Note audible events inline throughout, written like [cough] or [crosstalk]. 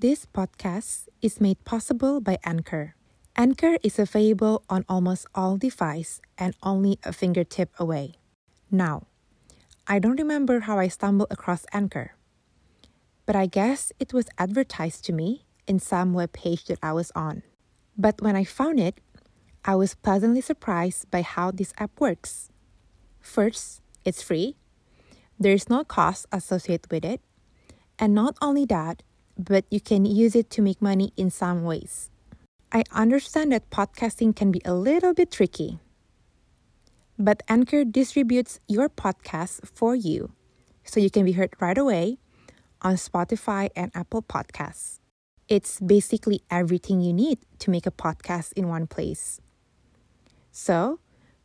This podcast is made possible by Anchor. Anchor is available on almost all devices and only a fingertip away. Now, I don't remember how I stumbled across Anchor, but I guess it was advertised to me in some web page that I was on. But when I found it, I was pleasantly surprised by how this app works. First, it's free. There's no cost associated with it. And not only that, but you can use it to make money in some ways. I understand that podcasting can be a little bit tricky. But Anchor distributes your podcast for you so you can be heard right away on Spotify and Apple Podcasts. It's basically everything you need to make a podcast in one place. So,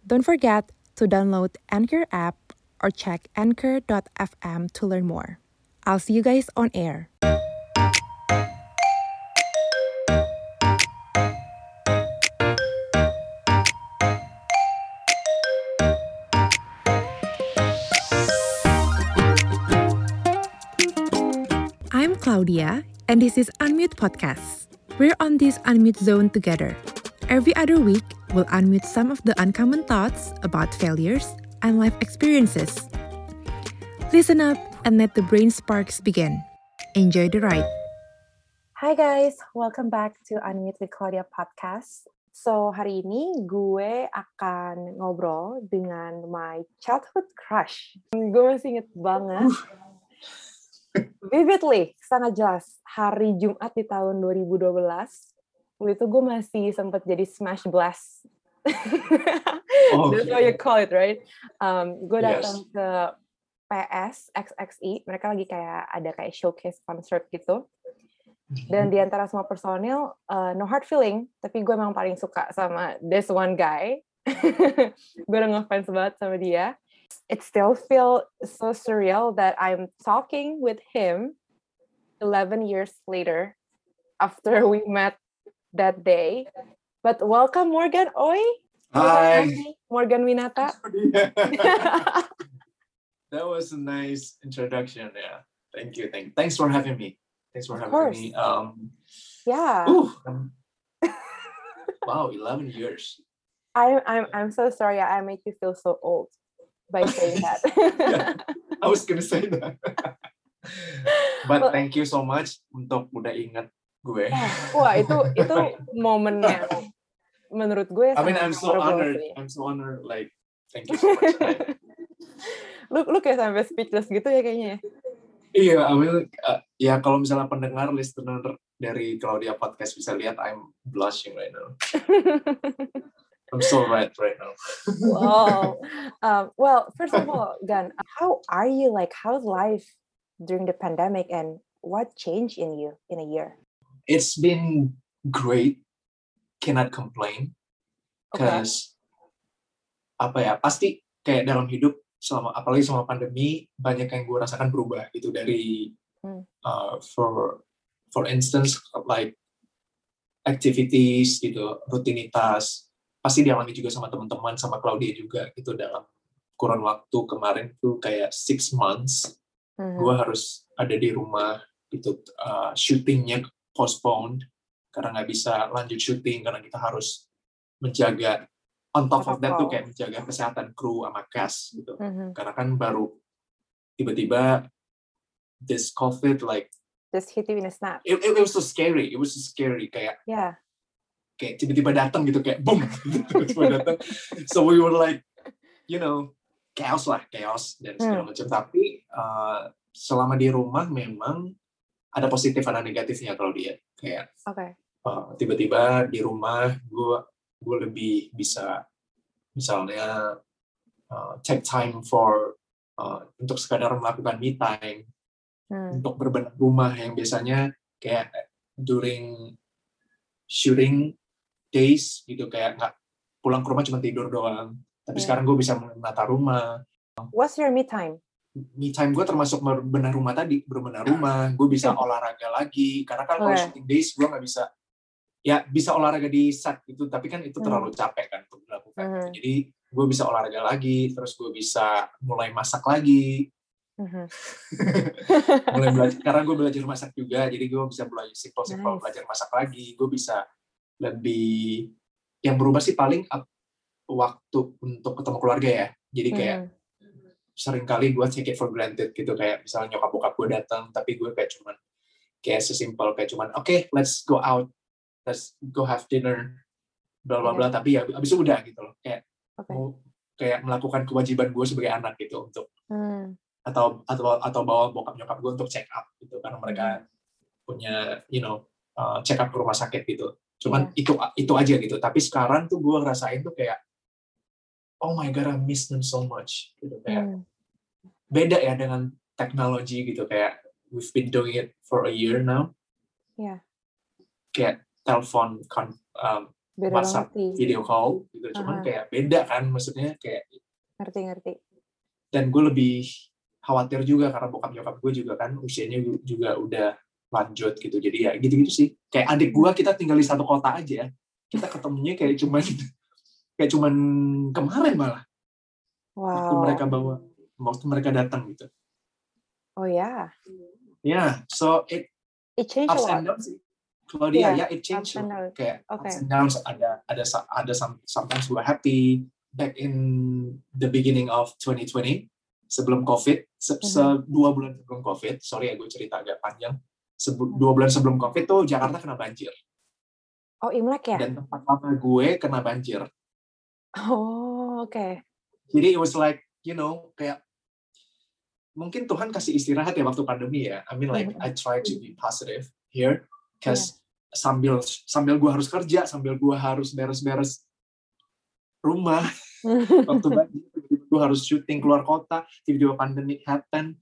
don't forget to download Anchor app or check anchor.fm to learn more. I'll see you guys on air. Claudia, and this is Unmute Podcast. We're on this unmute zone together. Every other week, we'll unmute some of the uncommon thoughts about failures and life experiences. Listen up and let the brain sparks begin. Enjoy the ride. Hi guys, welcome back to Unmute with Claudia podcast. So hari ini gue akan ngobrol dengan my childhood crush. Gue masih inget banget, uh. Vividly, sangat jelas, hari Jumat di tahun 2012 waktu itu gue masih sempat jadi smash blast. Oh, That's what you call it, right? Um, gue Yes. datang ke PS XXI, mereka lagi kayak ada kayak showcase concert gitu. Dan di antara semua personil, uh, no hard feeling, tapi gue emang paling suka sama this one guy. [laughs] gue udah ngefans banget sama dia. It still feels so surreal that I'm talking with him 11 years later after [laughs] we met that day. But welcome Morgan Oi. Hi. Morgan Winata. [laughs] [laughs] that was a nice introduction. Yeah. Thank you. Thank. Thanks for having me. Thanks for Of having course. me. Um. Yeah. ooh, um, wow, eleven years. I, I'm I'm so sorry I make you feel so old by saying that. [laughs] I was gonna say that. but Well- thank you so much untuk udah ingat gue. [laughs] Wah itu itu momen yang menurut gue I mean, I'm so honored. sih. I'm so honored. Like, thank you so much. [laughs] Lu lu kayak sampai speechless gitu ya kayaknya. ya? Iya, I mean, uh, ya kalau misalnya pendengar listener dari Claudia Podcast bisa lihat, I'm blushing right now. I'm so red right now. wow. [laughs] Um, well, first of all, Gan, how are you? Like, how's life during the pandemic, and what changed in you in a year? It's been great. Cannot complain. Okay. Because apa ya, pasti kayak dalam hidup selama apalagi selama pandemi banyak yang gue rasakan berubah gitu dari Hmm. uh, for for instance like activities gitu rutinitas pasti dialami juga sama teman-teman sama Claudia juga gitu dalam kurun waktu kemarin tuh kayak six months Mhm. gue harus ada di rumah gitu uh, syutingnya postponed karena nggak bisa lanjut syuting karena kita harus menjaga on top of that tuh kayak menjaga kesehatan kru sama cast gitu Mhm. karena kan baru tiba-tiba this covid like Just hit you in a snap. it, it, it was so scary it was so scary kayak Yeah. Kayak tiba-tiba datang gitu kayak boom [laughs] tiba-tiba datang so we were like you know chaos lah chaos dan segala macam. Tapi uh, selama di rumah memang ada positif ada negatifnya kalau dia. Kayak Okay. uh, tiba-tiba di rumah gue gue lebih bisa misalnya uh, take time for uh, untuk sekadar melakukan me time. Hmm. untuk berbenah rumah yang biasanya kayak during shooting days gitu kayak nggak pulang ke rumah cuma tidur doang tapi Hmm. sekarang gue bisa menata rumah What's your me time? me time gue termasuk berbenah rumah tadi berbenah rumah gue bisa [laughs] olahraga lagi karena kan kalau Oke. shooting days gue nggak bisa ya bisa olahraga di set gitu tapi kan itu Hmm. terlalu capek kan untuk dilakukan Mhm. jadi gue bisa olahraga lagi terus gue bisa mulai masak lagi Mhm. [laughs] mulai belajar [laughs] karena gue belajar masak juga jadi gue bisa belajar simple simple Nice. belajar masak lagi gue bisa lebih yang berubah sih paling up- waktu untuk ketemu keluarga ya jadi kayak Mhm. sering kali gue take it for granted gitu kayak misalnya nyokap bokap gue datang tapi gue kayak cuman kayak sesimpel kayak cuman oke let's go out let's go have dinner bla bla bla tapi ya abis itu udah gitu loh kayak Oke. mau kayak melakukan kewajiban gue sebagai anak gitu untuk Hmm. atau atau atau bawa bokap nyokap gue untuk check up gitu karena mereka Hmm. punya you know uh, check up ke rumah sakit gitu cuman itu itu aja gitu tapi sekarang tuh gue ngerasain tuh kayak oh my god I miss them so much gitu kayak Hmm. beda ya dengan teknologi gitu kayak we've been doing it for a year now Iya. kayak telepon kon- um, Beda WhatsApp banget sih. video call gitu cuman Aha. kayak beda kan maksudnya kayak Ngerti-ngerti. dan gue lebih khawatir juga karena bokap nyokap gue juga kan usianya ju- juga udah lanjut gitu jadi ya gitu-gitu sih kayak adik gue kita tinggal di satu kota aja kita ketemunya kayak cuman kayak cuman kemarin malah waktu Wow. mereka bawa waktu mereka datang gitu Oh ya. ya so it It changed a ups lot. and downs sih kalau dia Iya, ya it changed ups and downs. kayak Oke. ups and downs ada ada ada some- sometimes gue happy back in the beginning of 2020 sebelum covid se, Mhm. se- dua bulan sebelum covid sorry ya gue cerita agak panjang dua bulan sebelum covid tuh Jakarta kena banjir Oh Imlek ya? dan tempat lama gue kena banjir Oh oke. jadi it was like you know kayak mungkin Tuhan kasih istirahat ya waktu pandemi ya I mean like Mhm. I try to be positive here cause sambil sambil gue harus kerja sambil gue harus beres-beres rumah [laughs] waktu banjir gue harus syuting keluar kota tiba-tiba pandemic happen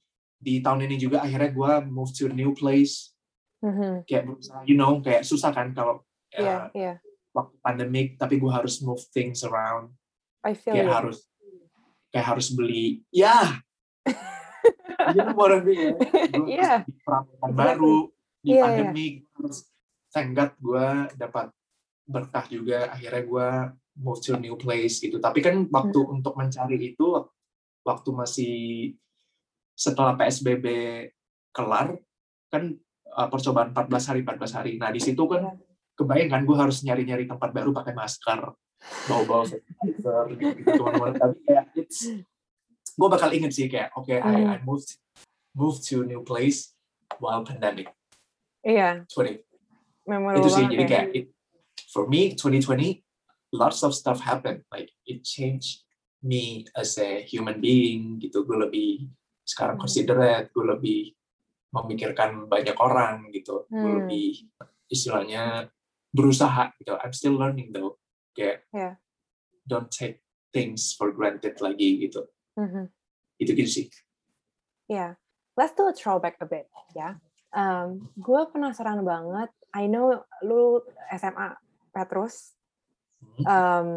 di tahun ini juga akhirnya gue move to a new place Mhm. kayak berusaha you know kayak susah kan kalau Iya uh, iya. waktu pandemic tapi gue harus move things around I feel kayak you. harus kayak harus beli ya you know what I mean gue harus di perawatan Exactly. baru di Iya, iya. pandemi gue harus thank God gue dapat berkah juga akhirnya gue move to a new place gitu tapi kan waktu Hmm. untuk mencari itu waktu masih setelah PSBB kelar kan uh, percobaan 14 hari 14 hari nah di situ Iya. kan kebayang kan gue harus nyari-nyari tempat baru pakai masker bawa-bawa sanitizer gitu-gitu ke mana-mana tapi kayak it's gue bakal inget sih kayak oke Hmm. I, I moved moved to a new place while pandemic Iya. 20 Memorable itu sih jadi ya. kayak it, for me 2020 lots of stuff happened like it changed me as a human being gitu gue lebih sekarang Hmm. considerate gue lebih memikirkan banyak orang gitu gue Hmm. lebih istilahnya berusaha gitu I'm still learning though kayak Yeah. don't take things for granted lagi gitu Mhm. itu gitu sih Yeah, let's do a throwback a bit, ya. Um, gue penasaran banget. I know lu SMA Petrus. Hmm. Um,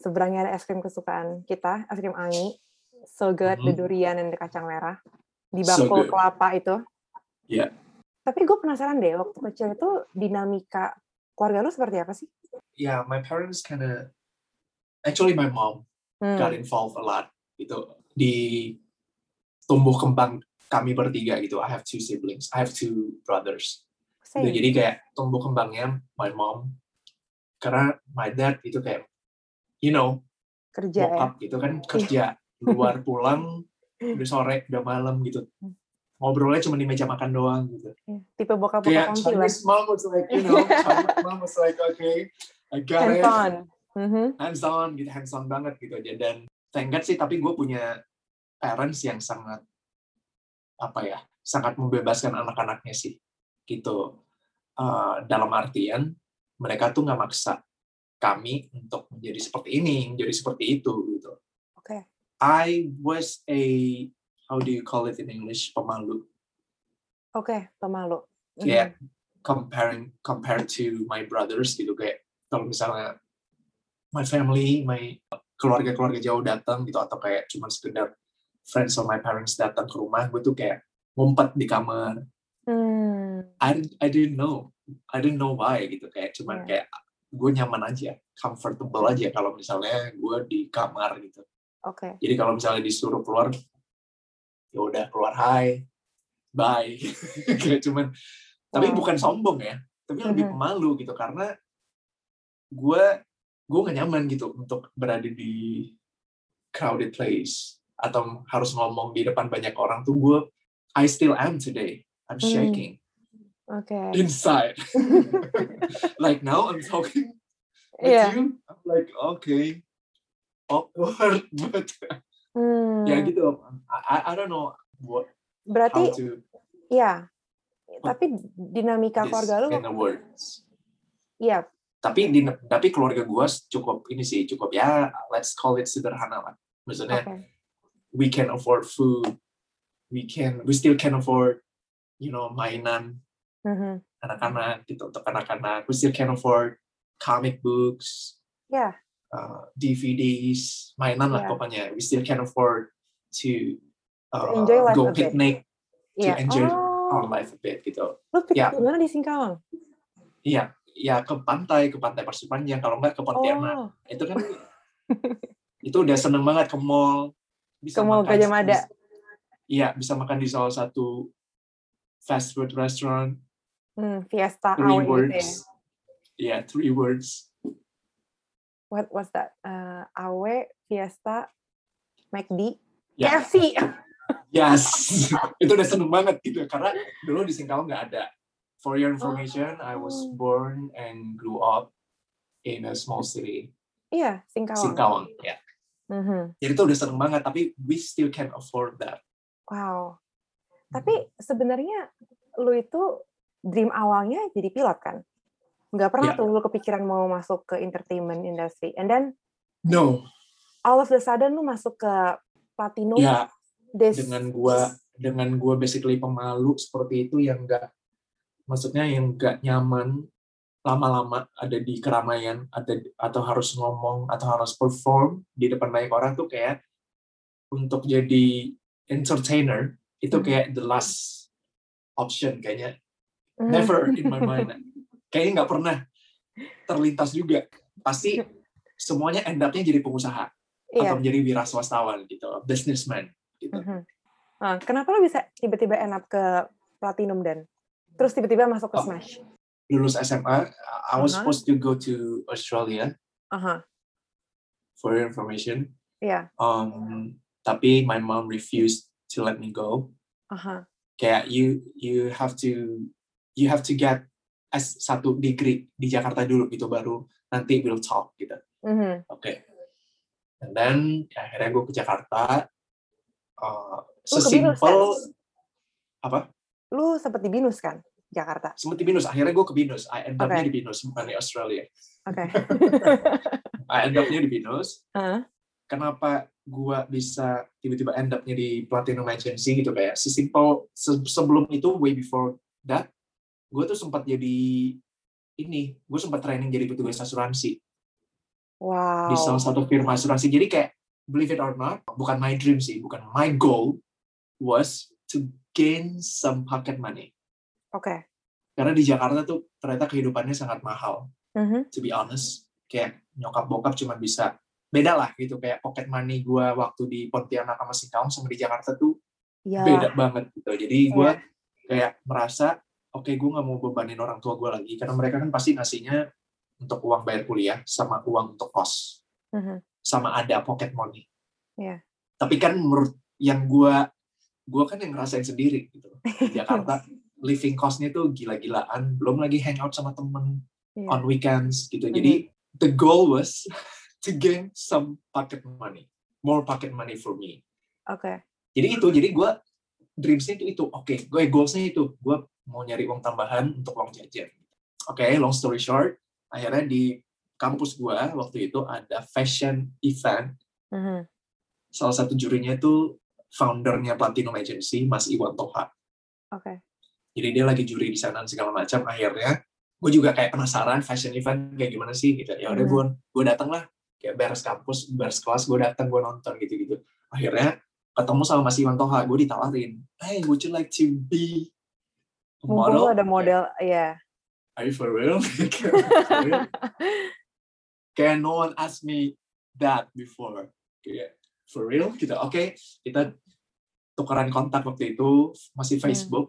seberangnya ada es krim kesukaan kita, es krim Angi. So good, the Mhm. durian dan the kacang merah di So bakul good. kelapa itu. Iya. Tapi gue penasaran deh, waktu kecil itu dinamika keluarga lu seperti apa sih? yeah my parents kind of actually my mom Hmm. got involved a lot gitu di tumbuh kembang kami bertiga gitu I have two siblings I have two brothers gitu. Jadi kayak tumbuh kembangnya my mom karena my dad itu kayak you know kerja ya. bokap gitu kan kerja luar pulang udah sore udah malam gitu ngobrolnya cuma di meja makan doang gitu Iya, Tipe bokap-bokap kayak konti lah. Chinese mom was like you know [laughs] Chinese mom was like okay I got Hands it on. Mhm. hands on gitu hands on banget gitu aja dan thank God sih tapi gue punya parents yang sangat apa ya sangat membebaskan anak-anaknya sih gitu Eh, dalam artian mereka tuh nggak maksa kami untuk menjadi seperti ini menjadi seperti itu gitu Oke. I was a how do you call it in English pemalu Oke, pemalu. Mhm. kayak comparing compared to my brothers gitu kayak kalau misalnya my family my keluarga-keluarga jauh datang gitu atau kayak cuma sekedar friends of my parents datang ke rumah gue tuh kayak ngumpet di kamar Hmm. I I didn't know I didn't know why gitu kayak cuman Iya. kayak gue nyaman aja comfortable aja kalau misalnya gue di kamar gitu Oke. jadi kalau misalnya disuruh keluar ya udah keluar hai bye kayak [laughs] cuman tapi bukan sombong ya tapi lebih Mhm. pemalu gitu karena gue gue gak nyaman gitu untuk berada di crowded place atau harus ngomong di depan banyak orang tuh gue I still am today I'm Hmm. shaking Oke. inside [laughs] like now I'm talking with Iya. you I'm like okay awkward [laughs] but Hmm. ya gitu I, I- don't know what Berarti to ya. Tapi dinamika keluarga lu in the words iya. tapi di tapi keluarga gue cukup ini sih cukup ya let's call it sederhana lah maksudnya Oke. we can afford food we can we still can afford you know mainan Mhm. anak-anak gitu untuk anak-anak we still can afford comic books Ya. Uh, DVDs mainan lah Yeah. pokoknya we still can afford to uh, enjoy life go a bit. picnic to Iya. enjoy Oh. our life a bit gitu Lu pikir Ya. gimana di Singkawang? iya ya ke pantai ke pantai Persipanjang kalau nggak ke Pontianak Oh. itu kan [laughs] itu udah seneng banget ke mall bisa Ke mall makan Gajah Mada. iya bisa makan di salah satu fast food restaurant Hmm, Fiesta three gitu ya. words yeah three words What was that? Uh, Awe, Fiesta, McD, Ya. KFC. yes [laughs] itu udah seneng banget gitu karena dulu di Singkawang nggak ada for your information I was Oh. born and grew up in a small city Iya, Singkawang. Singkawang ya Mhm. jadi itu udah seneng banget tapi we still can afford that Wow. Tapi sebenarnya lu itu dream awalnya jadi pilot kan? Nggak pernah Ya. tuh lu kepikiran mau masuk ke entertainment industry. And then no all of the sudden lu masuk ke platinum. ya This, dengan gua dengan gua basically pemalu seperti itu yang enggak maksudnya yang enggak nyaman lama-lama ada di keramaian ada atau harus ngomong atau harus perform di depan banyak orang tuh kayak untuk jadi entertainer itu Mhm. kayak the last option kayaknya Mhm. never in my mind kayaknya nggak pernah terlintas juga pasti [laughs] semuanya end up-nya jadi pengusaha Iya. atau menjadi wira swastawan gitu businessman gitu Mhm. Nah, kenapa lu bisa tiba-tiba end up ke platinum dan terus tiba-tiba masuk ke Oh. Smash? lulus SMA, I was Uh-huh. supposed to go to Australia Aha, for your information. iya, Um, tapi my mom refused to let me go. aha, Kayak you you have to you have to get S satu degree di Jakarta dulu gitu baru nanti we'll talk gitu. Mhm. Oke. And then akhirnya gue ke Jakarta. Uh, sesimpel apa? Lu sempet di Binus kan, Jakarta? Seperti Binus. Akhirnya gue ke Binus. I end up-nya Oke. di Binus bukan di Australia. Oke. [laughs] I end up-nya di Binus. Heeh. kenapa gua bisa tiba-tiba end up-nya di Platinum Agency gitu kayak sesimpel se- sebelum itu way before that gue tuh sempat jadi ini gue sempat training jadi petugas asuransi Wow. di salah satu firma asuransi jadi kayak believe it or not bukan my dream sih bukan my goal was to gain some pocket money Oke. karena di Jakarta tuh ternyata kehidupannya sangat mahal Mhm. to be honest kayak nyokap bokap cuma bisa beda lah gitu kayak pocket money gue waktu di Pontianak sama Singkawang sama di Jakarta tuh Ya. beda banget gitu jadi gue Iya. kayak merasa oke gue nggak mau bebanin orang tua gue lagi karena mereka kan pasti ngasihnya untuk uang bayar kuliah sama uang untuk kos Mhm. sama ada pocket money Iya. tapi kan menurut yang gue gue kan yang ngerasain sendiri gitu di [laughs] Jakarta living cost-nya tuh gila-gilaan belum lagi hangout sama temen Iya. on weekends gitu. Mhm. Jadi the goal was [laughs] to gain some pocket money, more pocket money for me. Oke. Jadi itu, jadi gue dreamsnya itu itu. Oke, gue goalsnya itu, gue mau nyari uang tambahan untuk uang jajan. Oke, long story short, akhirnya di kampus gue waktu itu ada fashion event. Mhm. Salah satu jurinya itu foundernya Platinum Agency, Mas Iwan Toha. Oke. jadi dia lagi juri di sana segala macam akhirnya gue juga kayak penasaran fashion event kayak gimana sih gitu ya udah Hmm. gue gue datang lah kayak beres kampus beres kelas gue datang gue nonton gitu gitu akhirnya ketemu sama Mas Iwan Toha gue ditawarin hey would you like to be Mumpung model ada model, ya. are you for real [laughs] [laughs] kayak no one asked me that before kayak for real gitu oke kita tukeran kontak waktu itu masih Hmm. Facebook.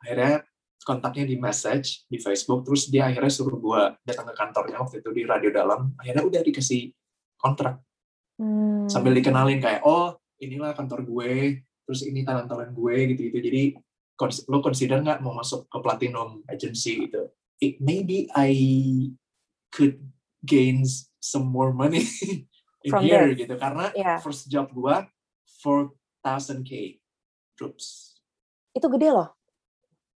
Akhirnya kontaknya di message di Facebook, terus dia akhirnya suruh gue datang ke kantornya waktu itu di Radio Dalam. Akhirnya udah dikasih kontrak Hmm. sambil dikenalin kayak oh inilah kantor gue, terus ini talentan gue gitu-gitu. Jadi cons- lo consider nggak mau masuk ke platinum agency gitu? It, maybe I could gain some more money [laughs] in From here this. gitu karena Yeah. first job gue 4,000k troops. Itu gede loh.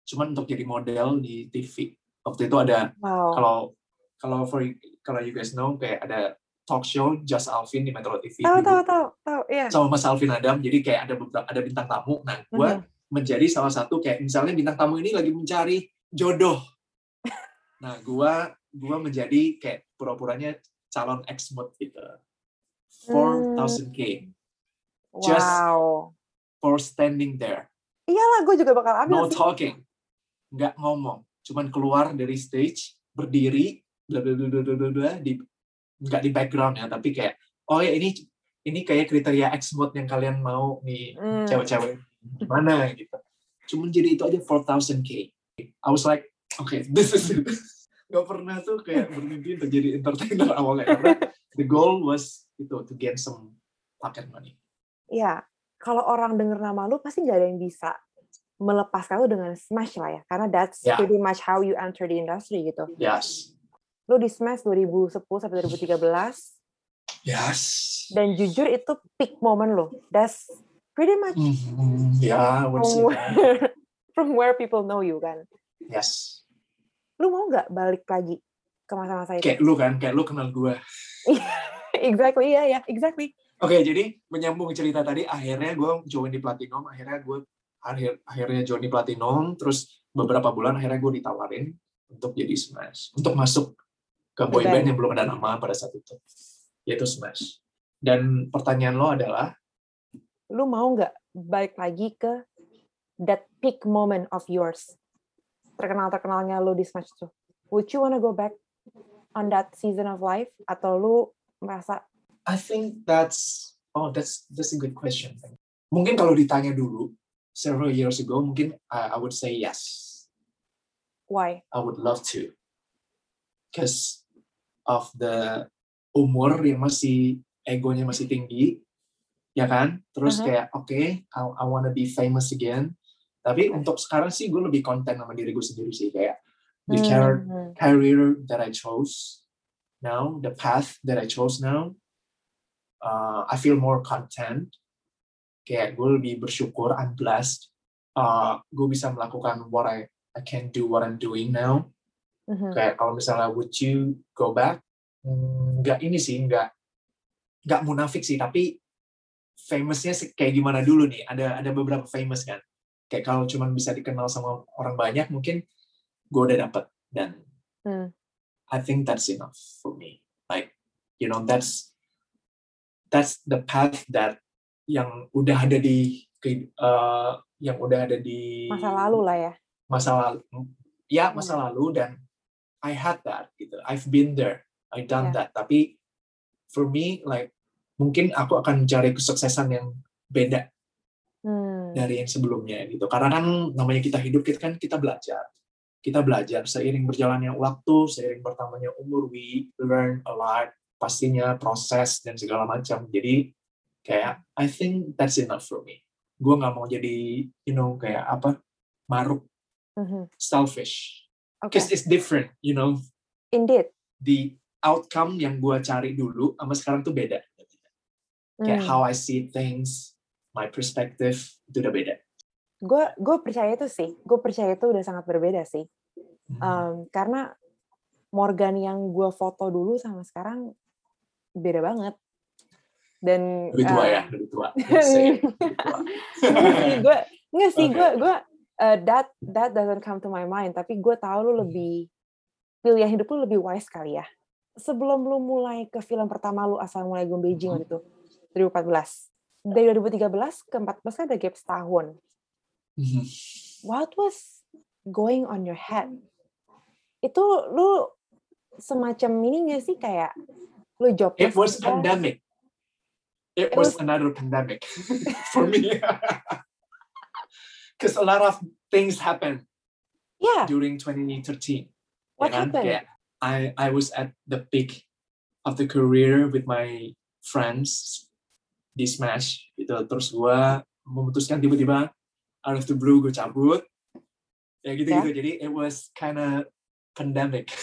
Cuman untuk jadi model di TV waktu itu ada Wow. kalau kalau for kalau you guys know kayak ada talk show Just Alvin di Metro TV Tahu dulu. tahu tahu tahu. Iya. sama Mas Alvin Adam jadi kayak ada beberapa ada bintang tamu nah gue Mhm. Menjadi salah satu kayak misalnya bintang tamu ini lagi mencari jodoh. Nah gue gue menjadi kayak pura-puranya calon ex mod gitu. 4,000k Just- Wow. for standing there. Iyalah, gue juga bakal ambil no sih. talking. Nggak ngomong. Cuman keluar dari stage berdiri bla bla bla bla bla, di nggak di background ya tapi kayak oh ya ini ini kayak kriteria ex mod yang kalian mau nih Hmm. cewek-cewek gimana gitu cuman jadi itu aja 4,000k I was like okay [laughs] this is it nggak pernah tuh kayak bermimpi untuk jadi entertainer [laughs] awalnya karena the goal was itu to gain some pocket money Iya. Kalau orang denger nama lu pasti nggak ada yang bisa melepaskan lu dengan Smash lah ya. Karena that's Ya. pretty much how you enter the industry gitu. yes Lu di Smash 2010 sampai 2013 yes dan jujur itu peak moment lo. That's pretty much I would say from where, [laughs] from where people know you kan. yes Lu mau nggak balik lagi ke masa-masa itu? kayak lu kan kayak lu kenal gue [laughs] exactly, iya ya, exactly. oke jadi menyambung cerita tadi akhirnya gue join di platinum akhirnya gue akhir akhirnya join di platinum terus beberapa bulan akhirnya gue ditawarin untuk jadi smash untuk masuk ke boy Band. band yang belum ada nama pada saat itu yaitu smash dan pertanyaan lo adalah Lu mau nggak balik lagi ke that peak moment of yours? Terkenal-terkenalnya lu di Smash tuh. Would you wanna go back on that season of life? Atau lu merasa, I think that's oh that's that's a good question mungkin kalau ditanya dulu several years ago mungkin I, I would say yes why? I would love to. Because of the umur yang masih egonya masih tinggi, ya kan? Terus Uh-huh. kayak oke, I, I wanna be famous again. Tapi untuk sekarang sih gue lebih konten sama diri gue sendiri sih kayak the car- Hmm. career that I chose now, the path that I chose now, uh, I feel more content. Kayak gue lebih bersyukur, I'm blessed. Uh, gue bisa melakukan what I I can do what I'm doing now. Mhm. Kayak kalau misalnya would you go back? Hmm, Nggak ini sih, nggak nggak munafik sih, tapi famousnya kayak gimana dulu nih? Ada ada beberapa famous kan. Kayak kalau cuman bisa dikenal sama orang banyak, mungkin gue udah dapet dan Hmm. I think that's enough for me. Like, you know, that's that's the path that yang udah ada di uh, yang udah ada di Masa lalu lah ya. masa lalu ya masa lalu dan I had that gitu I've been there I done Yeah. that tapi for me like mungkin aku akan mencari kesuksesan yang beda Hmm. dari yang sebelumnya gitu. Karena kan namanya kita hidup kita kan kita belajar. Kita belajar seiring berjalannya waktu seiring bertambahnya umur we learn a lot pastinya proses dan segala macam. Jadi kayak I think that's enough for me. Gue nggak mau jadi you know kayak apa maruk. Mhm. selfish. Because it's different you know. Indeed. the outcome yang gue cari dulu sama sekarang tuh beda kayak Hmm. how I see things my perspective itu udah beda Gue gue percaya itu sih. Gue percaya itu udah sangat berbeda sih. Hmm. Um, karena Morgan yang gue foto dulu sama sekarang beda banget. Dan lebih tua uh, ya lebih tua [laughs] it, lebih tua. Gue nggak sih gue gue uh, that that doesn't come to my mind tapi gue tahu lu lebih pilihan hidup lu lebih wise kali ya sebelum lu mulai ke film pertama lu Assalamualaikum Beijing waktu itu 2014 dari 2013 ke 14 kan ada gap setahun Mhm. what was going on your head itu lu semacam ini gak sih kayak lu jobless it was aja? pandemic it It was was- another pandemic [laughs] for me [laughs] because a lot of things happened Yeah. during 2013. What kan? happened? Kayak I I was at the peak of the career with my friends di Smash gitu. Terus gue memutuskan tiba-tiba out of the blue gue cabut. Ya gitu-gitu. Jadi it was kind of pandemic. [laughs]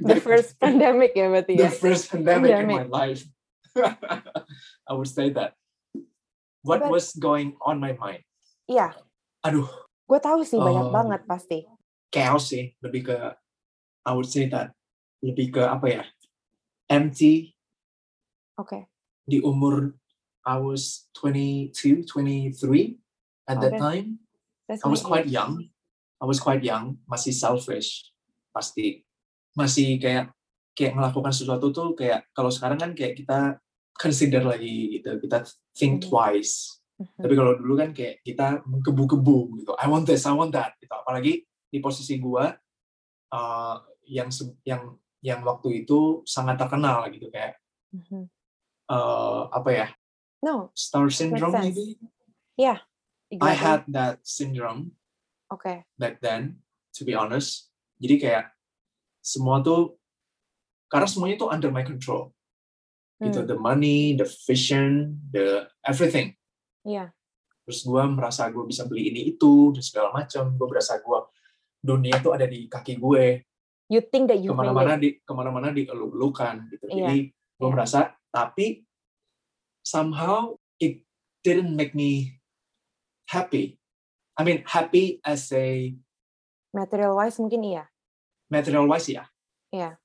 The first pandemic ya berarti the ya. first pandemic, in my Pandemic. life. [laughs] I would say that. What But- was going on my mind? Iya. Aduh, Gue tahu sih banyak Oh. banget pasti. chaos sih. Lebih ke, I would say that. Lebih ke apa ya? Empty Oke. Di umur I was 22, 23 at that Okay. time. That's I was quite age. young. I was quite young, masih selfish pasti. Masih kayak kayak melakukan sesuatu tuh kayak kalau sekarang kan kayak kita consider lagi gitu, kita think Mhm. twice. Mhm. Tapi kalau dulu kan kayak kita menggebu-gebu gitu. I want this, I want that gitu. Apalagi di posisi gua uh, yang yang yang waktu itu sangat terkenal gitu kayak Mhm. Uh, apa ya? No, Star syndrome maybe. I exactly. had that syndrome Oke. back then, to be honest. Jadi kayak semua tuh karena semuanya tuh under my control. Gitu, Hmm. the money, the vision, the everything. Iya. Terus gue merasa gue bisa beli ini itu dan segala macam. Gue berasa gue dunia tuh ada di kaki gue. You think that you Ke mana-mana di ke mana-mana dieluk-elukan gitu. Iya, Jadi gue iya. merasa, tapi somehow it didn't make me happy. I mean happy as a Material wise mungkin iya. material wise ya. Iya.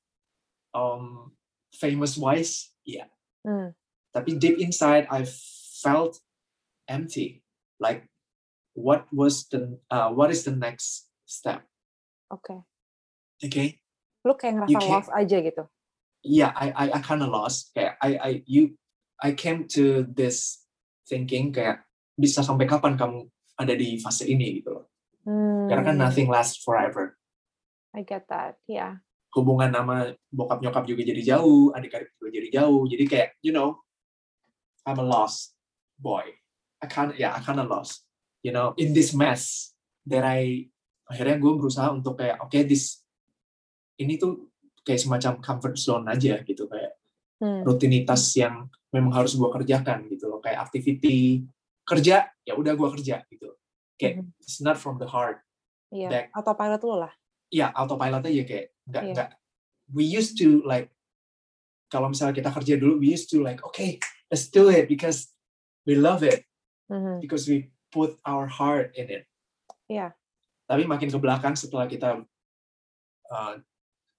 Um, famous wise, yeah. Hmm. Tapi deep inside, I felt empty. Like, what was the uh, what is the next step? Oke. Okay. Lu kayak ngerasa lost aja gitu. Yeah, I I, I kind of lost. Kayak I I you I came to this thinking kayak bisa sampai kapan kamu ada di fase ini gitu loh. Hmm. Karena kan nothing lasts forever. I get that. Yeah. Hubungan sama bokap nyokap juga jadi jauh, adik-adik juga jadi jauh. Jadi kayak you know, I'm a lost boy. I kind yeah, I kind of lost. You know, in this mess that I akhirnya gue berusaha untuk kayak oke this ini tuh kayak semacam comfort zone aja gitu kayak Hmm. rutinitas yang memang harus gue kerjakan gitu loh kayak activity kerja ya udah gue kerja gitu kayak Mhm. it's not from the heart Iya. Back. Autopilot lu lah. ya autopilot aja kayak nggak Iya. nggak we used to like kalau misalnya kita kerja dulu we used to like okay let's do it because we love it Mhm. because we put our heart in it Iya. tapi makin ke belakang setelah kita uh,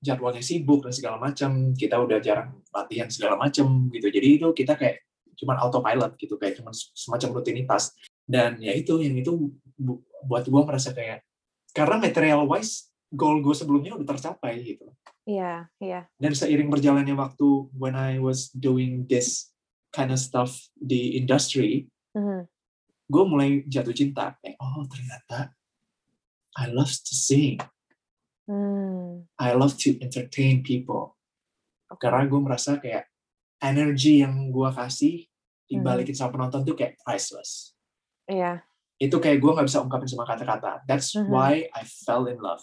jadwalnya sibuk dan segala macam kita udah jarang latihan segala macam gitu jadi itu kita kayak cuman autopilot gitu kayak cuman semacam rutinitas dan ya itu yang itu bu- buat gua merasa kayak karena material wise goal gue sebelumnya udah tercapai gitu Iya. Iya. dan seiring berjalannya waktu when I was doing this kind of stuff di industry Mhm. gue mulai jatuh cinta kayak oh ternyata I love to sing Hmm. I love to entertain people Oke. karena gue merasa kayak energi yang gue kasih dibalikin Mhm. sama penonton tuh kayak priceless Iya. itu kayak gue nggak bisa ungkapin sama kata-kata that's Mhm. why I fell in love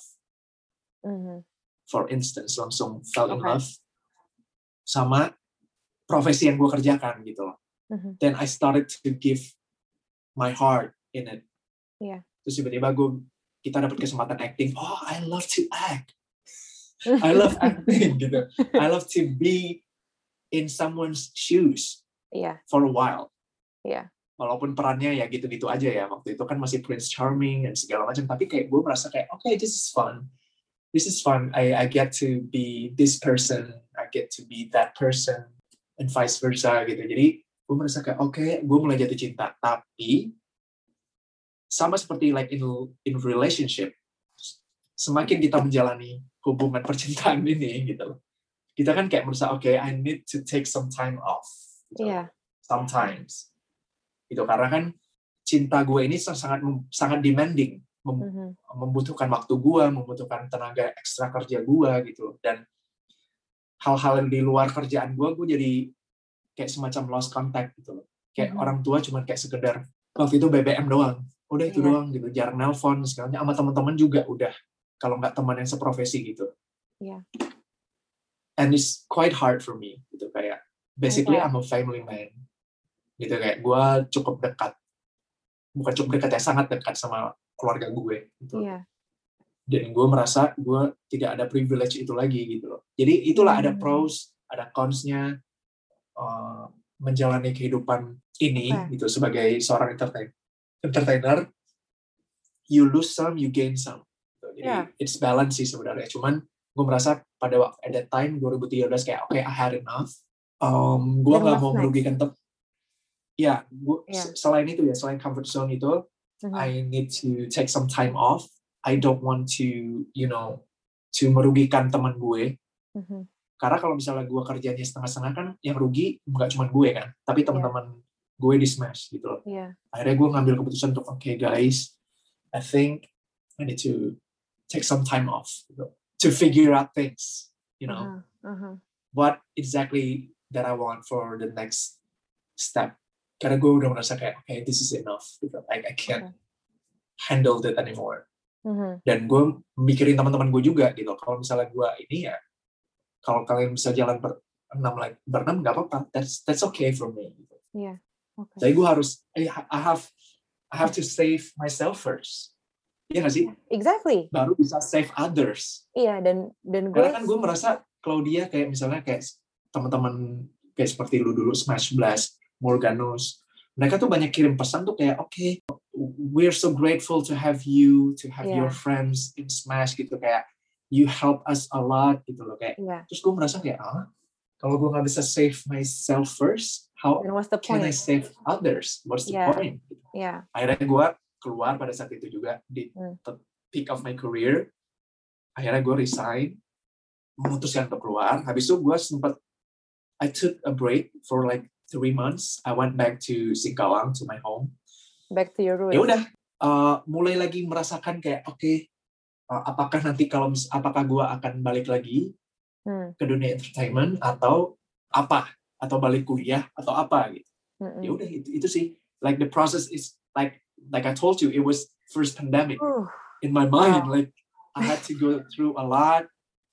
Mhm. for instance langsung fell in Oke. love sama profesi yang gue kerjakan gitu loh Mhm. then I started to give my heart in it Iya. terus tiba-tiba gue kita dapat kesempatan acting oh I love to act. I love acting [laughs] gitu. I love to be in someone's shoes Iya. for a while. Iya. walaupun perannya ya gitu-gitu aja ya waktu itu kan masih Prince Charming dan segala macam tapi kayak gue merasa kayak oke this is fun. This is fun. I I get to be this person. I get to be that person and vice versa gitu. Jadi gue merasa kayak oke gue mulai jatuh cinta. Tapi sama seperti like in in relationship semakin kita menjalani hubungan percintaan [laughs] ini gitu. Kita kan kayak merasa oke I need to take some time off. Gitu. Iya. sometimes. Itu karena kan cinta gue ini sangat sangat demanding. Mem- Mhm. membutuhkan waktu gue membutuhkan tenaga ekstra kerja gue gitu. Dan hal-hal yang di luar kerjaan gue gue jadi kayak semacam lost contact gitu loh. Kayak Mhm. orang tua cuma kayak sekedar waktu itu BBM doang udah itu doang gitu jarang nelpon sekarang sama teman-teman juga udah kalau nggak teman yang seprofesi gitu Iya. and it's quite hard for me gitu kayak basically Iya. I'm a family man gitu kayak gue cukup dekat bukan cukup dekat ya sangat dekat sama keluarga gue gitu Iya. dan gue merasa gue tidak ada privilege itu lagi gitu loh jadi itulah ada Hmm. pros ada consnya uh, menjalani kehidupan ini Oke. gitu sebagai seorang entertain entertainer you lose some you gain some jadi Yeah. it's balance sih sebenarnya cuman gue merasa pada waktu at that time 2013 kayak oke I had enough um, gue nggak mau merugikan tem ya gue Yeah. selain itu ya selain comfort zone itu Mhm. I need to take some time off. I don't want to, you know, to merugikan teman gue. Mhm. Karena kalau misalnya gue kerjanya setengah-setengah kan, yang rugi nggak cuma gue kan, tapi teman-teman gue di smash gitu loh. Iya. Akhirnya gue ngambil keputusan untuk, oke guys, I think I need to take some time off gitu, to figure out things, you know, Aha, aha. what exactly that I want for the next step. Karena gue udah merasa kayak, okay, this is enough. Gitu. I, I can't handle that anymore. Mhm. Dan gue mikirin teman-teman gue juga gitu. Kalau misalnya gue ini ya, kalau kalian bisa jalan ber enam like berenam nggak apa-apa. That's that's okay for me. Gitu. Iya. Oke. Jadi gue harus, I I have I have to save myself first. Iya nggak sih? Exactly. Baru bisa save others. Iya dan dan gue Karena kan gue merasa Claudia kayak misalnya kayak teman-teman kayak seperti lu dulu Smash Blast, Morganos, mereka tuh banyak kirim pesan tuh kayak oke, we're so grateful to have you, to have Yeah. your friends in Smash gitu kayak you help us a lot gitu loh kayak. Iya. Terus gue merasa kayak ah, kalau gue nggak bisa save myself first, how Dan what's the can I point? save others? What's the Yeah. point? Iya. Akhirnya gue keluar pada saat itu juga di Hmm. the peak of my career. Akhirnya gue resign, memutuskan untuk keluar. Habis itu gue sempat, I took a break for like three months. I went back to Singkawang, to my home. Back to your roots. Ya udah, uh, mulai lagi merasakan kayak, oke, uh, apakah nanti kalau apakah gue akan balik lagi Hmm. ke dunia entertainment atau apa? Atau balik kuliah atau apa gitu. Ya udah itu, itu sih. Like the process is like like I told you, it was first pandemic. Uh, in my mind Wow. like I had to go through a lot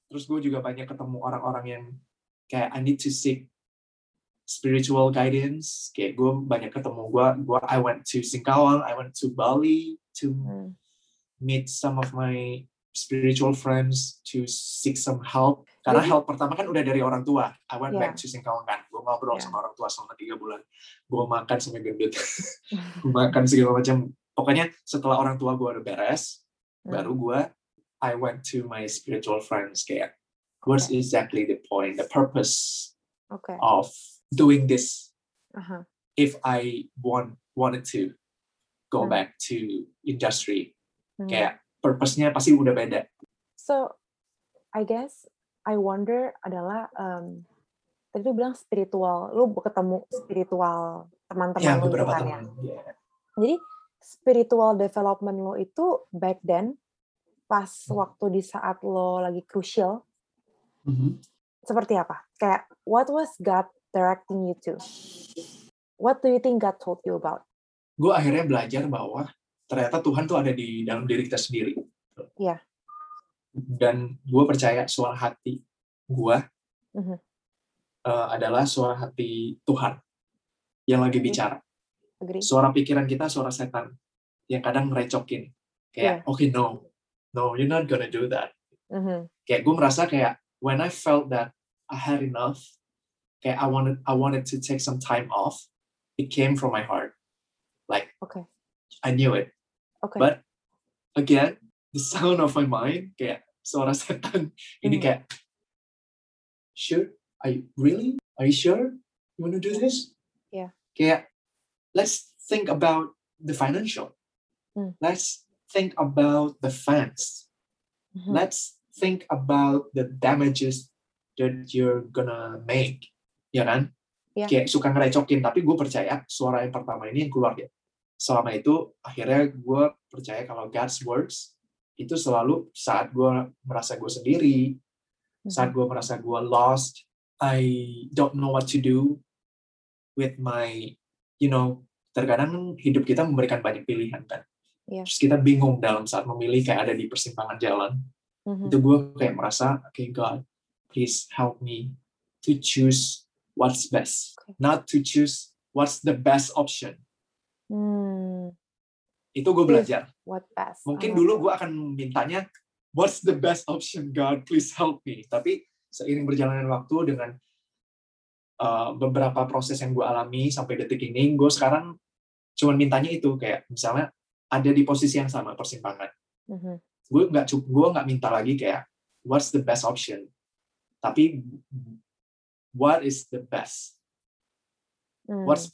terus gue juga banyak ketemu orang-orang yang kayak I need to seek spiritual guidance kayak gue banyak ketemu gue gue I went to Singkawang I went to Bali to hmm. meet some of my spiritual friends to seek some help karena Jadi- help pertama kan udah dari orang tua I went Yeah. back to Singkawang kan gue ngobrol Yeah. sama orang tua selama tiga bulan gue makan sampai gendut [laughs] gue makan segala macam pokoknya setelah orang tua gue udah beres Hmm. baru gue I went to my spiritual friends kayak what's exactly the point the purpose Oke. of doing this Aha. if I want wanted to go Hmm. back to industry Hmm. kayak purpose-nya pasti udah beda So, I guess I wonder adalah um, tadi lu bilang spiritual, lu ketemu spiritual teman-teman ya lu gitu beberapa kan ya. teman ya. Jadi spiritual development lo itu back then pas Hmm. waktu di saat lo lagi crucial Mhm. seperti apa? Kayak what was God directing you to? What do you think God told you about? gue akhirnya belajar bahwa ternyata Tuhan tuh ada di dalam diri kita sendiri Iya. Dan gue percaya suara hati gue Mhm. eh, adalah suara hati Tuhan yang lagi bicara Agree? suara pikiran kita suara setan yang kadang ngerecokin kayak oke no no you're not gonna do that Mhm. kayak gue merasa kayak when I felt that I had enough kayak I wanted I wanted to take some time off it came from my heart like Oke. I knew it Oke. but again the sound of my mind kayak suara setan ini Hmm. kayak sure are you really are you sure you want to do this Yeah. kayak let's think about the financial Hmm. let's think about the fans Mhm. let's think about the damages that you're gonna make ya kan Yeah. kayak suka ngerecokin tapi gue percaya suara yang pertama ini yang keluar ya selama itu akhirnya gue percaya kalau God's words itu selalu saat gue merasa gue sendiri saat Mhm. gue merasa gue lost I don't know what to do with my you know terkadang hidup kita memberikan banyak pilihan kan Iya. terus kita bingung dalam saat memilih kayak ada di persimpangan jalan Mhm. itu gue kayak merasa okay God please help me to choose what's best Oke. not to choose what's the best option Hmm, itu gue belajar what best? mungkin Oh, dulu gue akan mintanya what's the best option God please help me tapi seiring berjalannya waktu dengan uh, beberapa proses yang gue alami sampai detik ini gue sekarang cuman mintanya itu kayak misalnya ada di posisi yang sama persimpangan mhm. gue nggak cu- gue nggak minta lagi kayak what's the best option tapi what is the best Hmm. what's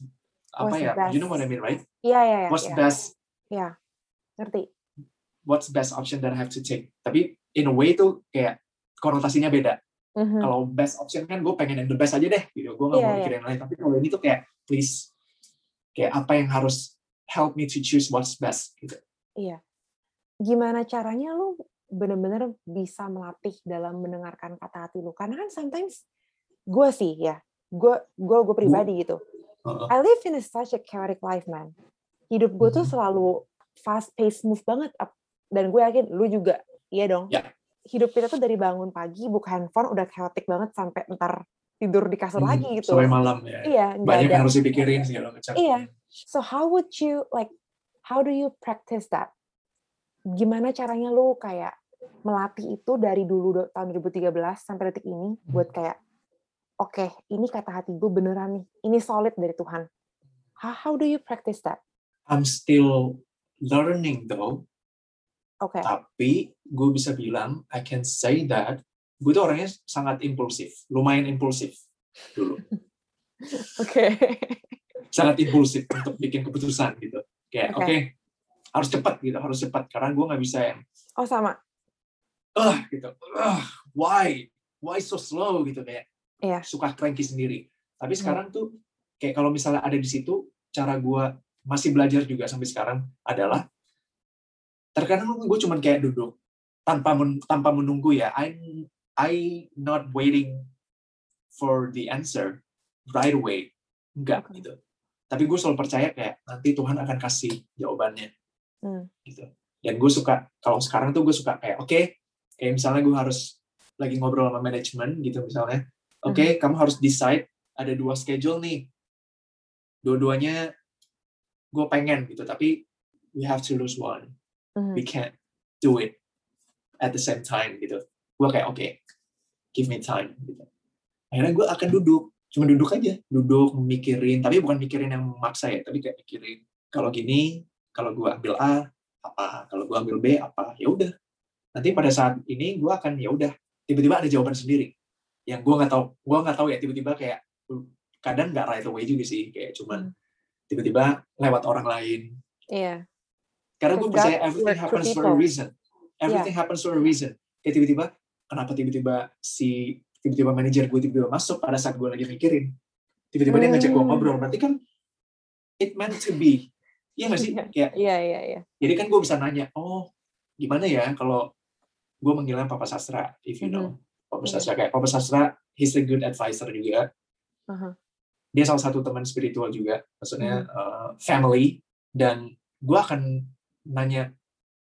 apa What's ya you know what I mean right Iya, iya, iya. what's iya. best Iya. Ngerti. what's best option that I have to take tapi in a way tuh kayak konotasinya beda Mhm. kalau best option kan gue pengen yang the best aja deh gitu gue nggak Iya, mau iya. mikirin yang lain tapi kalau ini tuh kayak please kayak apa yang harus help me to choose what's best gitu Iya. Gimana caranya lu bener-bener bisa melatih dalam mendengarkan kata hati lu? Karena kan sometimes gue sih ya, gue gue gue pribadi gitu. Heeh. I live in a such a chaotic life, man. Hidup gue tuh Mhm. selalu fast pace move banget. Dan gue yakin lu juga, iya dong. Ya. Hidup kita tuh dari bangun pagi buka handphone udah chaotic banget sampai ntar tidur di kasur Hmm, lagi gitu. sampai malam ya Iya, banyak ada. yang harus dipikirin segala macam Iya. So how would you like how do you practice that? Gimana caranya lu kayak melatih itu dari dulu tahun 2013 sampai detik ini buat kayak oke, ini kata hati gue beneran nih. Ini solid dari Tuhan. How, how do you practice that? I'm still learning though Oke. tapi gue bisa bilang I can say that gue tuh orangnya sangat impulsif lumayan impulsif dulu [laughs] Oke. sangat impulsif untuk bikin keputusan gitu kayak Oke. oke harus cepat gitu harus cepat karena gue nggak bisa yang Oh sama. ah gitu ah why why so slow gitu kayak Iya. suka cranky sendiri tapi Hmm. sekarang tuh kayak kalau misalnya ada di situ cara gue masih belajar juga sampai sekarang adalah terkadang gue cuman kayak duduk tanpa men- tanpa menunggu ya I I not waiting for the answer right away enggak Oke. gitu tapi gue selalu percaya kayak nanti Tuhan akan kasih jawabannya Hmm. gitu dan gue suka kalau sekarang tuh gue suka kayak oke kayak misalnya gue harus lagi ngobrol sama manajemen gitu misalnya oke Mhm. kamu harus decide ada dua schedule nih dua-duanya gue pengen gitu tapi we have to lose one. Mhm. we can't do it at the same time gitu. Gue kayak oke give me time gitu. Akhirnya gue akan duduk cuma duduk aja duduk mikirin tapi bukan mikirin yang memaksa ya tapi kayak mikirin kalau gini kalau gue ambil A apa? Kalau gue ambil B apa? Ya udah. Nanti pada saat ini gue akan ya udah tiba-tiba ada jawaban sendiri yang gue nggak tahu gue nggak tahu ya tiba-tiba kayak kadang nggak right away juga sih kayak cuman tiba-tiba lewat orang lain Iya. karena gue percaya everything happens for a reason everything happens for a reason kayak tiba-tiba kenapa tiba-tiba si tiba-tiba manajer gue tiba-tiba masuk pada saat gue lagi mikirin tiba-tiba dia ngajak gue Hmm. ngobrol berarti kan it meant to be iya nggak sih Iya. Iya, iya, iya. jadi kan gue bisa nanya oh gimana ya kalau gue manggilnya Papa Sastra if you know Papa Iya. Sastra kayak Papa Sastra he's a good advisor juga Aha. Dia salah satu teman spiritual juga maksudnya uh, family dan gue akan nanya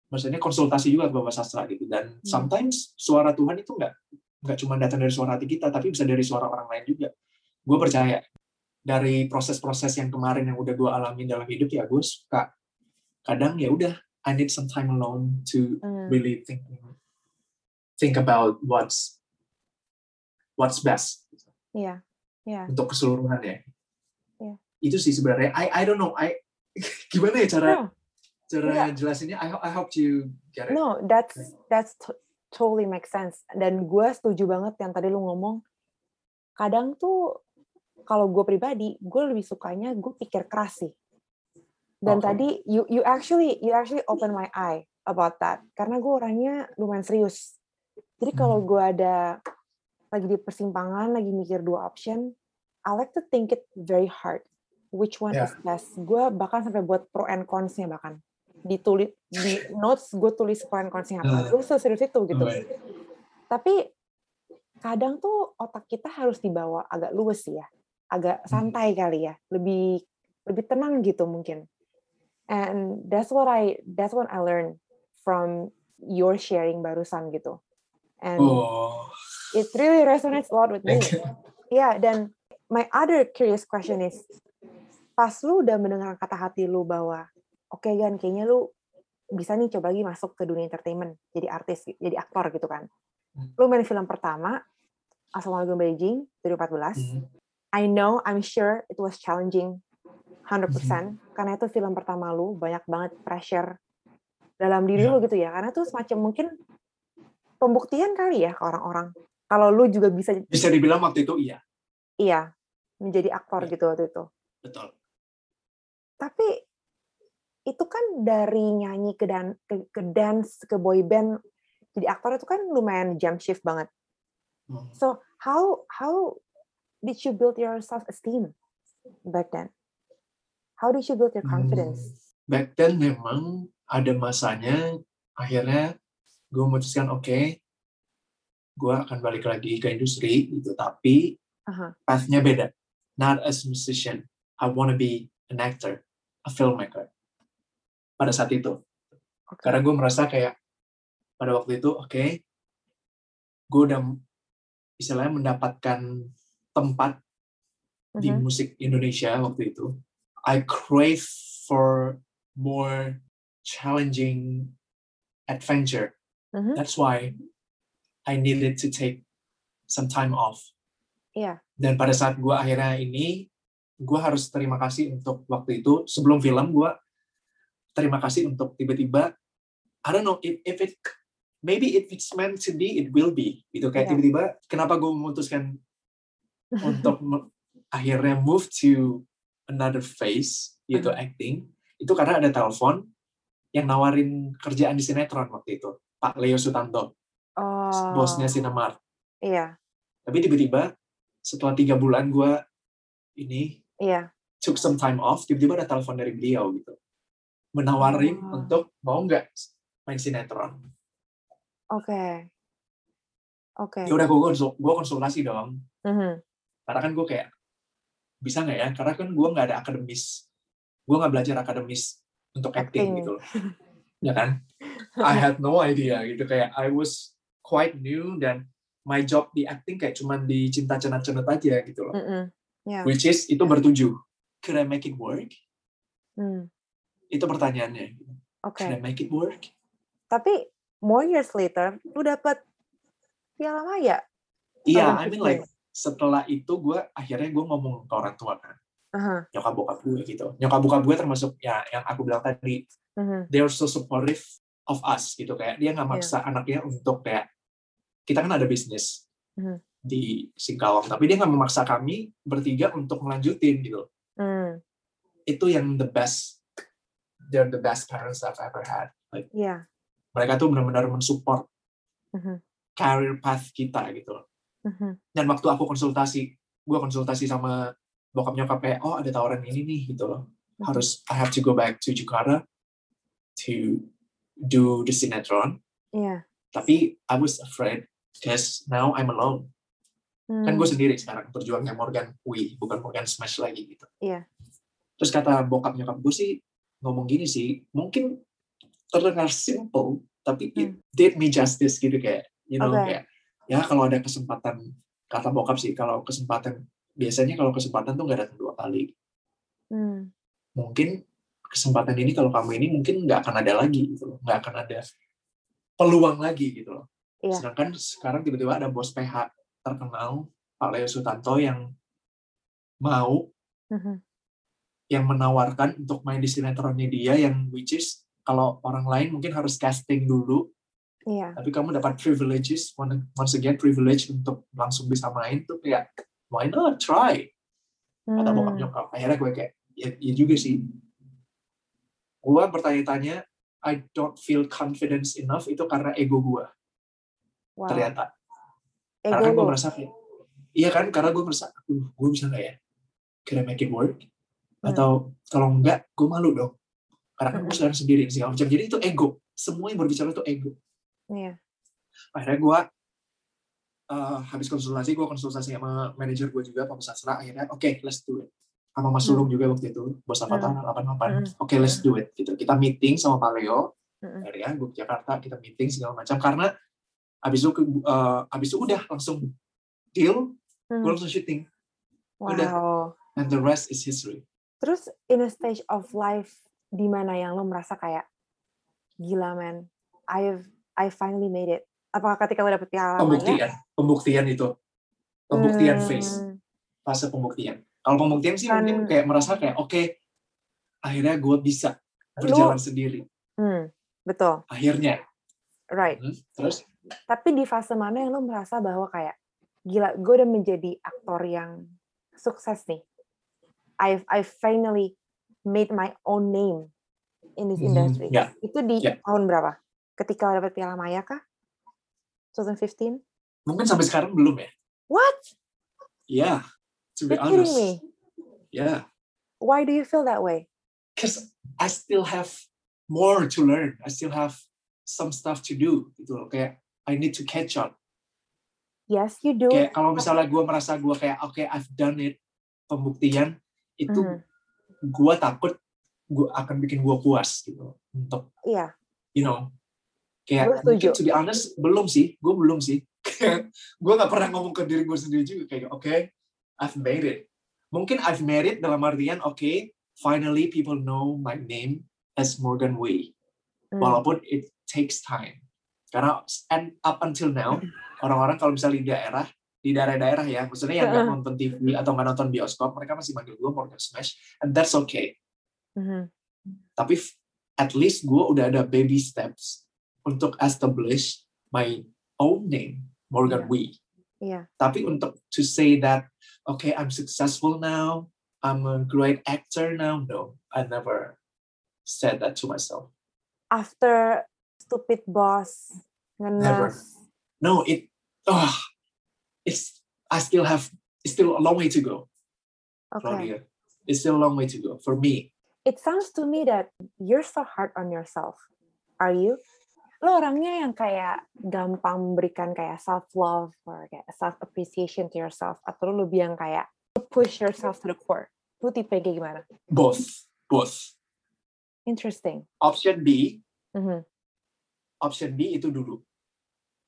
maksudnya konsultasi juga ke Bapak Sastra gitu dan Hmm. sometimes suara Tuhan itu nggak nggak cuma datang dari suara hati kita tapi bisa dari suara orang lain juga gue percaya dari proses-proses yang kemarin yang udah gue alami dalam hidup ya gue suka kadang ya udah I need some time alone to Hmm. really think think about what's what's best Iya. Iya. untuk keseluruhan ya. Iya. Itu sih sebenarnya. I I don't know. I [laughs] gimana ya cara No. cara jelasinnya? I hope I hope you get it. No, that's that's to- totally make sense. Dan gue setuju banget yang tadi lu ngomong. Kadang tuh kalau gue pribadi, gue lebih sukanya gue pikir keras sih. Dan Oke. tadi you you actually you actually open my eye about that. Karena gue orangnya lumayan serius. Jadi kalau Hmm. gue ada lagi di persimpangan, lagi mikir dua option, I like to think it very hard. Which one Yeah. is best? Gue bahkan sampai buat pro and cons-nya bahkan. Ditulis di notes gue tulis pro and cons-nya apa. Hmm. Gue seserius itu gitu. Alright. Tapi kadang tuh otak kita harus dibawa agak luwes ya. Agak Hmm. santai kali ya. Lebih lebih tenang gitu mungkin. and that's what I that's what I learned from your sharing barusan gitu and Oh, it really resonates a lot with me yeah dan my other curious question is pas lu udah mendengar kata hati lu bahwa oke Gan kayaknya lu bisa nih coba lagi masuk ke dunia entertainment jadi artis jadi aktor gitu kan Hmm. lu main film pertama Assalamualaikum Beijing 2014 Mhm. I know I'm sure it was challenging 100% Mhm. karena itu film pertama lu banyak banget pressure dalam diri Ya. lu gitu ya karena itu semacam mungkin pembuktian kali ya ke orang-orang kalau lu juga bisa Bisa dibilang waktu itu iya, iya menjadi aktor Ya. gitu waktu itu betul. tapi itu kan dari nyanyi ke dan ke, ke dance ke boy band jadi aktor itu kan lumayan jump shift banget Hmm. so how how did you build your self esteem back then how did you build your confidence Hmm, Back then memang ada masanya akhirnya gue memutuskan oke gue akan balik lagi ke industri gitu tapi Aha. pathnya beda not as musician I wanna be an actor a filmmaker pada saat itu Oke. karena gue merasa kayak pada waktu itu oke gue udah istilahnya mendapatkan tempat di Mhm. musik Indonesia waktu itu. I crave for more challenging adventure. Mhm. That's why I needed to take some time off. Iya. Dan pada saat gue akhirnya ini, gue harus terima kasih untuk waktu itu. Sebelum film, gue terima kasih untuk tiba-tiba, I don't know, if, if it, maybe if it's meant to be, it will be. Gitu kayak Iya. tiba-tiba, kenapa gue memutuskan untuk akhirnya move to another phase yaitu Mhm. acting itu karena ada telepon yang nawarin kerjaan di sinetron waktu itu Pak Leo Sutanto oh bosnya Sinemart iya tapi tiba-tiba setelah tiga bulan gue ini iya. took some time off tiba-tiba ada telepon dari beliau gitu. Menawarin Oh. untuk mau nggak main sinetron. Oke. Oke. Ya udah gue konsul, gue konsultasi dong. Mhm. karena kan gue kayak bisa nggak ya? Karena kan gue nggak ada akademis. Gue nggak belajar akademis untuk acting, Acting. gitu loh. Ya kan? I had no idea gitu. Kayak I was quite new dan my job di acting kayak cuman di cinta cenat-cenat aja gitu loh. Mm-mm. ya. Which is itu bertujuh could I make it work? Hmm. itu pertanyaannya. Oke. Could I make it work? Tapi more years later lu dapat piala maya. Iya Tahun I mean 15. like setelah itu gue akhirnya gue ngomong ke orang tua kan. Aha. nyokap bokap gue gitu. Nyokap bokap gue termasuk ya yang aku bilang tadi. Mhm. they are so supportive of us gitu. Kayak dia nggak Iya. maksa anaknya untuk kayak kita kan ada bisnis Mhm. di Singkawang tapi dia nggak memaksa kami bertiga untuk melanjutin gitu Hmm. itu yang the best they're the best parents I've ever had like Iya. mereka tuh benar-benar mensupport Mhm. career path kita gitu loh. Mhm. dan waktu aku konsultasi gue konsultasi sama bokap nyokap kayak oh ada tawaran ini nih gitu loh Mhm. harus I have to go back to Jakarta to do the sinetron Iya. tapi I was afraid because now I'm alone kan gue Hmm. sendiri sekarang berjuangnya Morgan Wee bukan Morgan Smash lagi gitu Iya. terus kata bokap nyokap gue sih ngomong gini sih mungkin terdengar simple tapi it did me justice gitu kayak you know Oke. kayak ya kalau ada kesempatan kata bokap sih kalau kesempatan biasanya kalau kesempatan tuh nggak datang dua kali Hmm. mungkin kesempatan ini kalau kamu ini mungkin nggak akan ada lagi gitu loh nggak akan ada peluang lagi gitu loh Iya. sedangkan sekarang tiba-tiba ada bos PH terkenal Pak Leo Sutanto yang mau Mhm. yang menawarkan untuk main di sinetronnya dia yang which is kalau orang lain mungkin harus casting dulu Iya. tapi kamu dapat privileges once again privilege untuk langsung bisa main tuh kayak why not try kata bokap Hmm. nyokap akhirnya gue kayak ya, ya juga sih gue bertanya-tanya I don't feel confidence enough itu karena ego gue Wow. ternyata. Ego karena kan gue merasa kayak iya kan? Karena gue merasa aduh gue bisa nggak ya? I make it work? Hmm. atau kalau enggak gue malu dong. Karena kan gue Hmm. sekarang sendiri sih macam jadi itu ego. Semua yang berbicara itu ego. Iya. akhirnya gue uh, habis konsultasi gue konsultasi sama manajer gue juga Pak Sastra akhirnya oke let's do it. Sama Mas Hmm. Sulung juga waktu itu bos Avatar 88 Hmm. oke let's do it. Gitu. Kita meeting sama Pak Leo. Mm-mm. ya gue ke Jakarta kita meeting segala macam. Karena abis itu ke- eh, abis itu udah langsung deal Hmm. gue langsung syuting udah. Wow. and the rest is history. Terus in a stage of life di mana yang lo merasa kayak gila man, I've I finally made it. Apakah ketika lo dapet piala pembuktian. Pembuktian itu. Pembuktian Hmm, phase. Fase pembuktian. Kalau pembuktian sih Kan- mungkin kayak merasa kayak oke akhirnya gue bisa berjalan sendiri. Hmm, betul, akhirnya. Right. Hmm, terus Tapi di fase mana yang lo merasa bahwa kayak gila, gue udah menjadi aktor yang sukses nih. I've I finally made my own name in this Mhm, industry. ya. Itu di Ya. tahun berapa? Ketika lo dapet piala Maya kah? 2015? mungkin sampai sekarang belum ya What? yeah to be You're honest me? yeah Why do you feel that way? because I still have more to learn I still have some stuff to do gitu loh kayak I need to catch up Yes, you do. kayak kalau misalnya gue merasa gue kayak oke I've done it pembuktian itu Mhm. gue takut gue akan bikin gue puas gitu untuk Iya. you know kayak mungkin to be honest belum sih gue belum sih [laughs] gue nggak pernah ngomong ke diri gue sendiri juga kayak oke I've made it mungkin I've made it dalam artian oke finally people know my name as Morgan Wei Hmm. walaupun it takes time karena and up until now [laughs] orang-orang kalau misalnya di daerah di daerah-daerah ya maksudnya yang nggak Heeh. nonton TV atau nggak nonton bioskop mereka masih manggil gue Morgan Smash and that's okay Mhm. tapi f- at least gue udah ada baby steps untuk establish my own name Morgan Iya. Wee Iya. tapi untuk to say that okay I'm successful now I'm a great actor now no I never said that to myself After stupid boss Never. ngenes. no it oh it's I still have it's still a long way to go Oke. Claudia it's still a long way to go for me It sounds to me that you're so hard on yourself. Are you? Lo orangnya yang kayak gampang memberikan kayak self love or kayak self appreciation to yourself atau lo lebih yang kayak push yourself to the core. Lo tipe kayak gimana? both both Interesting. option B Mhm. Option B itu dulu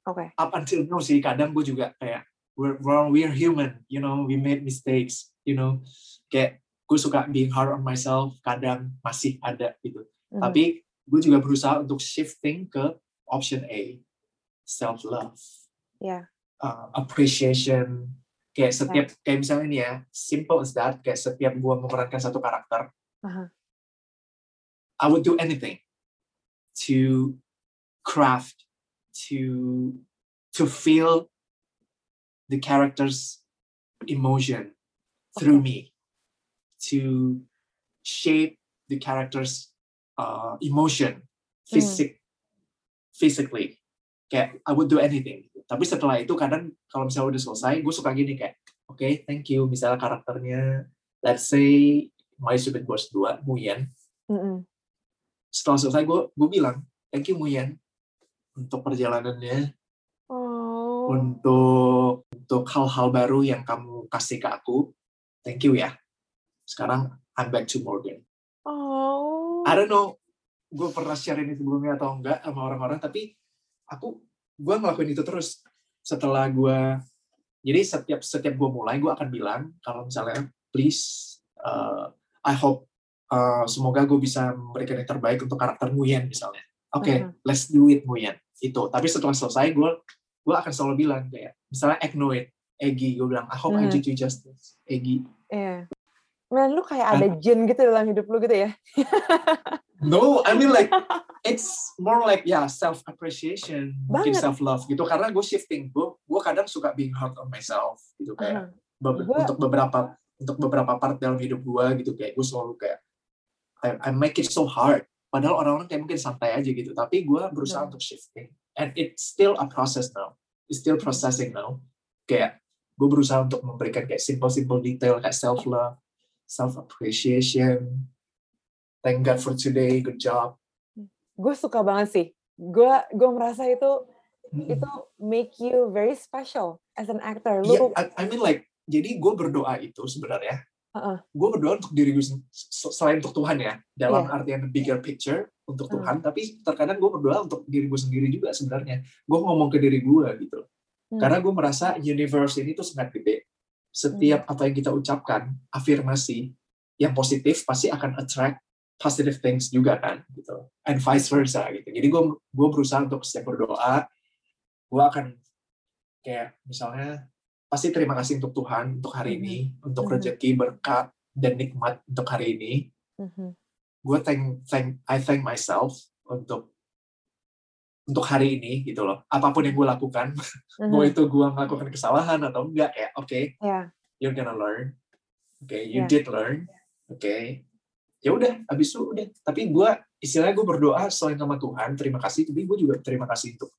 Oke. up until now sih kadang gue juga kayak we're, we're we're human you know we made mistakes you know kayak gue suka being hard on myself kadang masih ada gitu Mhm. tapi gue juga berusaha untuk shifting ke option A self love Ya. appreciation kayak setiap kayak misalnya ini ya simple as that kayak setiap gue memerankan satu karakter Aha. I would do anything to craft to to feel the character's emotion through me to shape the character's uh, emotion physic physically. Kayak I would do anything. Tapi setelah itu kadang kalau misalnya udah selesai gue suka gini kayak oke thank you misalnya karakternya let's say My Stupid Boss 2 Muyen Mhm. setelah selesai gue gue bilang thank you Muyen untuk perjalanannya Oh. untuk untuk hal-hal baru yang kamu kasih ke aku thank you ya sekarang I'm back to Morgan Oh. I don't know gue pernah share ini sebelumnya atau enggak sama orang-orang tapi aku gue ngelakuin itu terus setelah gue jadi setiap setiap gue mulai gue akan bilang kalau misalnya please uh, I hope uh, semoga gue bisa memberikan yang terbaik untuk karakter Nguyen misalnya oke Mhm. let's do it Nguyen itu tapi setelah selesai gue gue akan selalu bilang kayak misalnya acknowledge Egi gue bilang I hope I Mhm. did you justice Egi Iya. Man, lu kayak ada jin gitu dalam hidup lu gitu ya? No, I mean like it's more like ya self appreciation, mungkin self love gitu. Karena gue shifting, gue gue kadang suka being hard on myself gitu kayak Aha. be- Gua- untuk beberapa untuk beberapa part dalam hidup gue gitu kayak gue selalu kayak I, I make it so hard. Padahal orang-orang kayak mungkin santai aja gitu, tapi gue berusaha Hmm. untuk shifting. And it's still a process now. It's still processing now. Kayak gue berusaha untuk memberikan kayak simple-simple detail kayak self love, self appreciation. Thank God for today, good job. Gue suka banget sih. Gue gue merasa itu Mm-mm. itu make you very special as an actor. I, I mean like, jadi gue berdoa itu sebenarnya Uh-uh. gue berdoa untuk diri gue selain untuk Tuhan ya dalam Iya. artian bigger picture untuk Hmm. Tuhan tapi terkadang gue berdoa untuk diri gue sendiri juga sebenarnya gue ngomong ke diri gue gitu Hmm. karena gue merasa universe ini tuh sangat gede setiap Hmm. apa yang kita ucapkan afirmasi yang positif pasti akan attract positive things juga kan gitu and vice versa gitu jadi gue gue berusaha untuk setiap berdoa gue akan kayak misalnya pasti terima kasih untuk Tuhan untuk hari ini untuk Mhm. rezeki berkat dan nikmat untuk hari ini Mhm. gue thank thank I thank myself untuk untuk hari ini gitu loh apa pun yang gue lakukan [laughs] mau Mhm. itu gue melakukan kesalahan atau enggak kayak oke Ya. you're gonna learn oke you Yeah. did learn oke ya udah habis itu udah tapi gue istilahnya gue berdoa selain sama Tuhan terima kasih tapi gue juga terima kasih untuk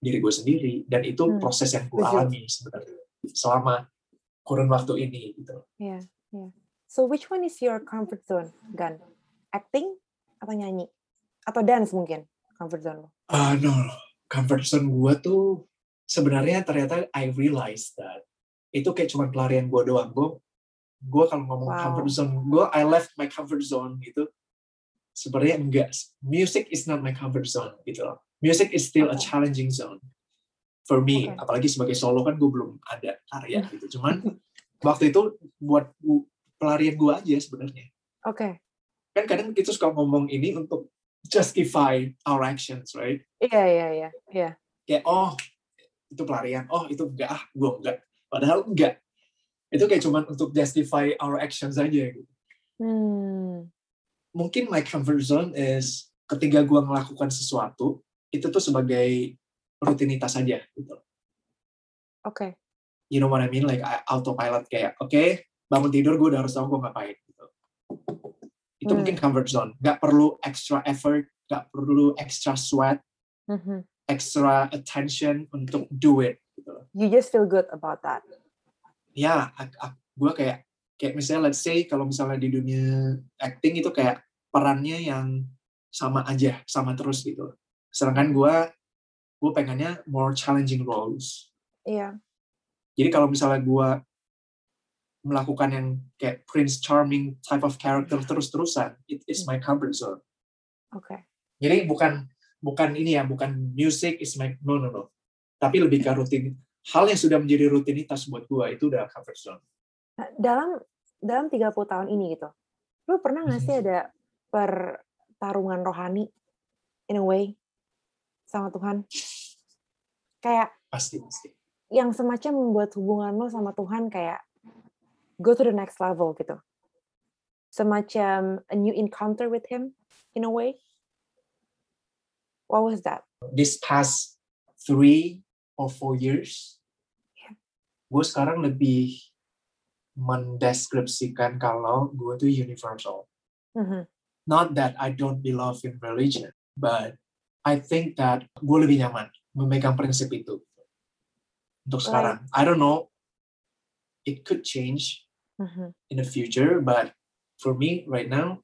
diri gue sendiri dan itu Hmm, proses yang gue alami sebenarnya selama kurun waktu ini gitu Ya. Ya. So which one is your comfort zone, Gan? Acting atau nyanyi? Atau dance mungkin comfort zone lo? Ah no, comfort zone gue tuh sebenarnya ternyata I realize that itu kayak cuma pelarian gue doang. Gue gue kalau ngomong Wow. comfort zone, gue I left my comfort zone gitu. Sebenarnya enggak. Music is not my comfort zone gitu loh. Music is still a challenging zone for me. Oke. Apalagi sebagai solo kan gue belum ada karya gitu. Cuman waktu itu buat pelarian gue aja sebenarnya. Oke. Kan kadang kita suka ngomong ini untuk justify our actions, right? Iya, iya, iya. Iya. kayak oh itu pelarian oh itu enggak ah gue enggak padahal enggak itu kayak cuman untuk justify our actions aja gitu Hmm. mungkin my comfort zone is ketika gue melakukan sesuatu itu tuh sebagai rutinitas saja gitu Oke. you know what I mean like autopilot kayak oke bangun tidur gue udah harus tahu gue ngapain gitu itu Hmm. mungkin comfort zone nggak perlu extra effort nggak perlu extra sweat Mhm. extra attention untuk do it gitu You just feel good about that. ya gue kayak kayak misalnya let's say kalau misalnya di dunia acting itu kayak perannya yang sama aja sama terus gitu sedangkan gue gue pengennya more challenging roles. Iya. jadi kalau misalnya gue melakukan yang kayak Prince Charming type of character terus-terusan it is my comfort zone. Oke. jadi bukan bukan ini ya bukan music is my no no no. Tapi lebih ke rutin. Hal yang sudah menjadi rutinitas buat gue itu udah comfort zone. Nah, dalam dalam 30 tahun ini gitu. Lu pernah nggak sih ada pertarungan rohani? In a way sama Tuhan? Kayak pasti pasti yang semacam membuat hubungan lo sama Tuhan kayak go to the next level gitu. Semacam a new encounter with him in a way. What was that? this past three or four years, Yeah. gue sekarang lebih mendeskripsikan kalau gue tuh universal. Mhm. Not that I don't believe in religion, but I think that gue lebih nyaman memegang prinsip itu untuk sekarang. I don't know, it could change Mhm. in the future, but for me right now,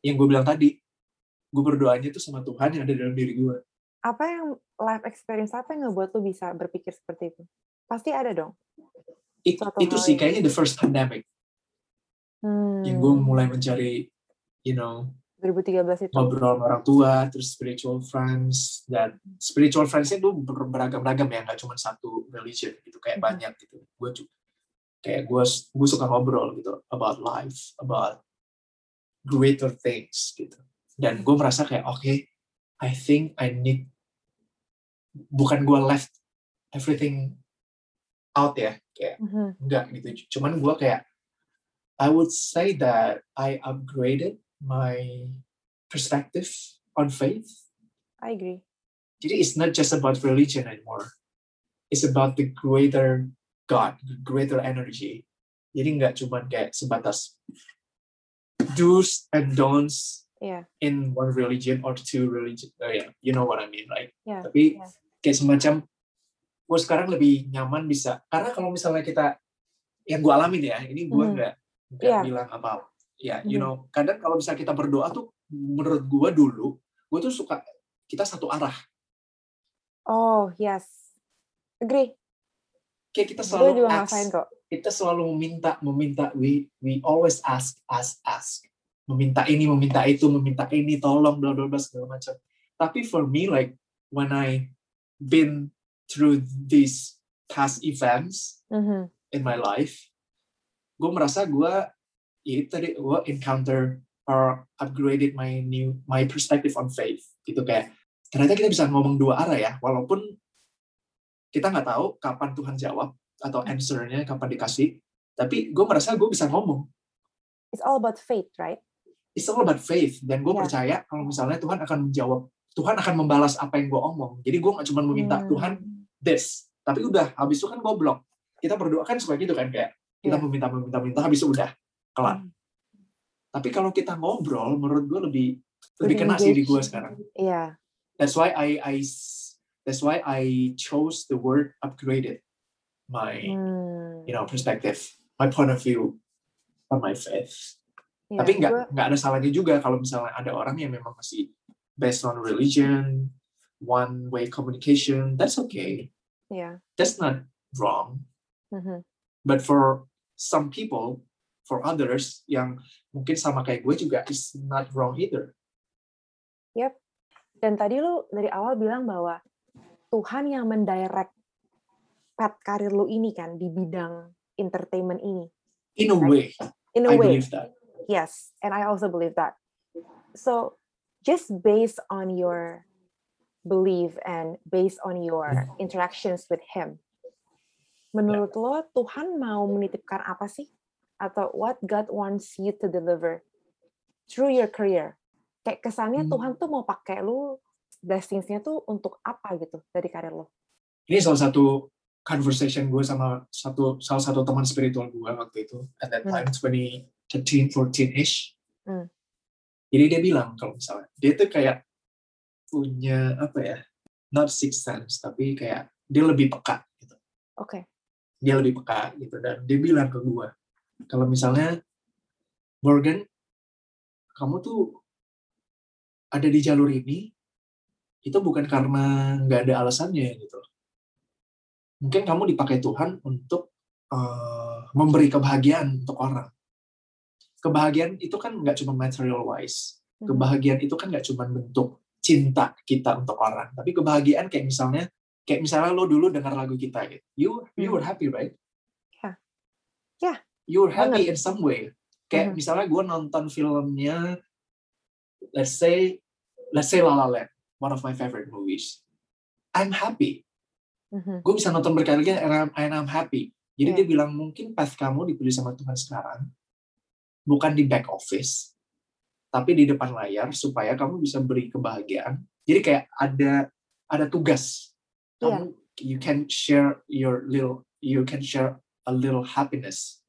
yang gue bilang tadi, gue berdoanya tuh sama Tuhan yang ada dalam diri gue. Apa yang life experience apa yang ngebuat lo bisa berpikir seperti itu? Pasti ada dong. It- itu sih kayaknya the first pandemic Hmm. yang gue mulai mencari you know 2013 itu. ngobrol sama orang tua terus spiritual friends dan spiritual friends itu ber- beragam-ragam ya nggak cuma satu religion gitu kayak Mhm. banyak gitu gue juga kayak gue gue suka ngobrol gitu about life about greater things gitu dan gue merasa kayak oke I think I need bukan gue left everything out ya kayak Mhm. enggak gitu cuman gue kayak I would say that I upgraded my perspective on faith I agree. jadi it's not just about religion anymore it's about the greater God the greater energy jadi nggak cuman kayak sebatas do's and don'ts Iya. in one religion or two religion oh yeah, you know what I mean right Iya, tapi iya. kayak semacam gue sekarang lebih nyaman bisa karena kalau misalnya kita yang gue alamin ya ini gue Mhm. nggak nggak Iya. bilang apa ya you Mhm. know kadang kalau misalnya kita berdoa tuh menurut gue dulu gue tuh suka kita satu arah Oh, yes. Agree. kayak kita Gue selalu juga acts ngerasain kok. kita selalu meminta, meminta. We we always ask, ask, ask. Meminta ini, meminta itu, meminta ini, tolong, bla bla bla segala macam. Tapi for me, like when I been through these past events Mhm. in my life, gue merasa gue itu tadi gue encounter or upgraded my new my perspective on faith gitu kayak ternyata kita bisa ngomong dua arah ya walaupun kita nggak tahu kapan Tuhan jawab atau answernya kapan dikasih tapi gue merasa gue bisa ngomong It's all about faith, right? it's all about faith dan gue Ya. percaya kalau misalnya Tuhan akan menjawab Tuhan akan membalas apa yang gue omong jadi gue nggak cuma meminta Hmm. Tuhan this tapi udah habis itu kan gue blok kita berdoa kan suka gitu kan kayak kita Iya. meminta meminta meminta habis itu udah kelar Hmm. tapi kalau kita ngobrol menurut gue lebih lebih kena sih di gue sekarang Iya. that's why I I that's why I chose the word upgraded my Hmm. you know perspective my point of view on my faith Iya, tapi nggak nggak ada salahnya juga kalau misalnya ada orang yang memang masih based on religion one way communication that's okay Iya. that's not wrong Mhm. but for some people for others yang mungkin sama kayak gue juga is not wrong either Dan tadi lu dari awal bilang bahwa Tuhan yang mendirect path karir lu ini kan di bidang entertainment ini. in a way In a I way, believe that yes, and I also believe that. So, just based on your belief and based on your interactions with Him, menurut lo Tuhan mau menitipkan apa sih? Atau what God wants you to deliver through your career? Kayak kesannya Hmm. Tuhan tuh mau pakai lu blessings-nya tuh untuk apa gitu dari karir lo? ini salah satu conversation gue sama satu salah satu teman spiritual gue waktu itu at that Hmm. time 2013 14 ish Hmm. jadi dia bilang kalau misalnya dia tuh kayak punya apa ya not six sense tapi kayak dia lebih peka gitu Oke. dia lebih peka gitu dan dia bilang ke gue kalau misalnya Morgan kamu tuh ada di jalur ini itu bukan karena nggak ada alasannya gitu. Mungkin kamu dipakai Tuhan untuk eh, memberi kebahagiaan untuk orang. Kebahagiaan itu kan nggak cuma material wise. Mhm. kebahagiaan itu kan nggak cuma bentuk cinta kita untuk orang. Tapi kebahagiaan kayak misalnya kayak misalnya lo dulu dengar lagu kita gitu. You you were happy right? Ya. Ya, you were happy in some way. Kayak Mhm. misalnya gue nonton filmnya let's say let's say La La Land one of my favorite movies. I'm happy. Mhm. gue bisa nonton berkali-kali and I'm, and I'm happy. Jadi Iya. dia bilang mungkin path kamu dipilih sama Tuhan sekarang bukan di back office tapi di depan layar supaya kamu bisa beri kebahagiaan. Jadi kayak ada ada tugas. Kamu you can share your little you can share a little happiness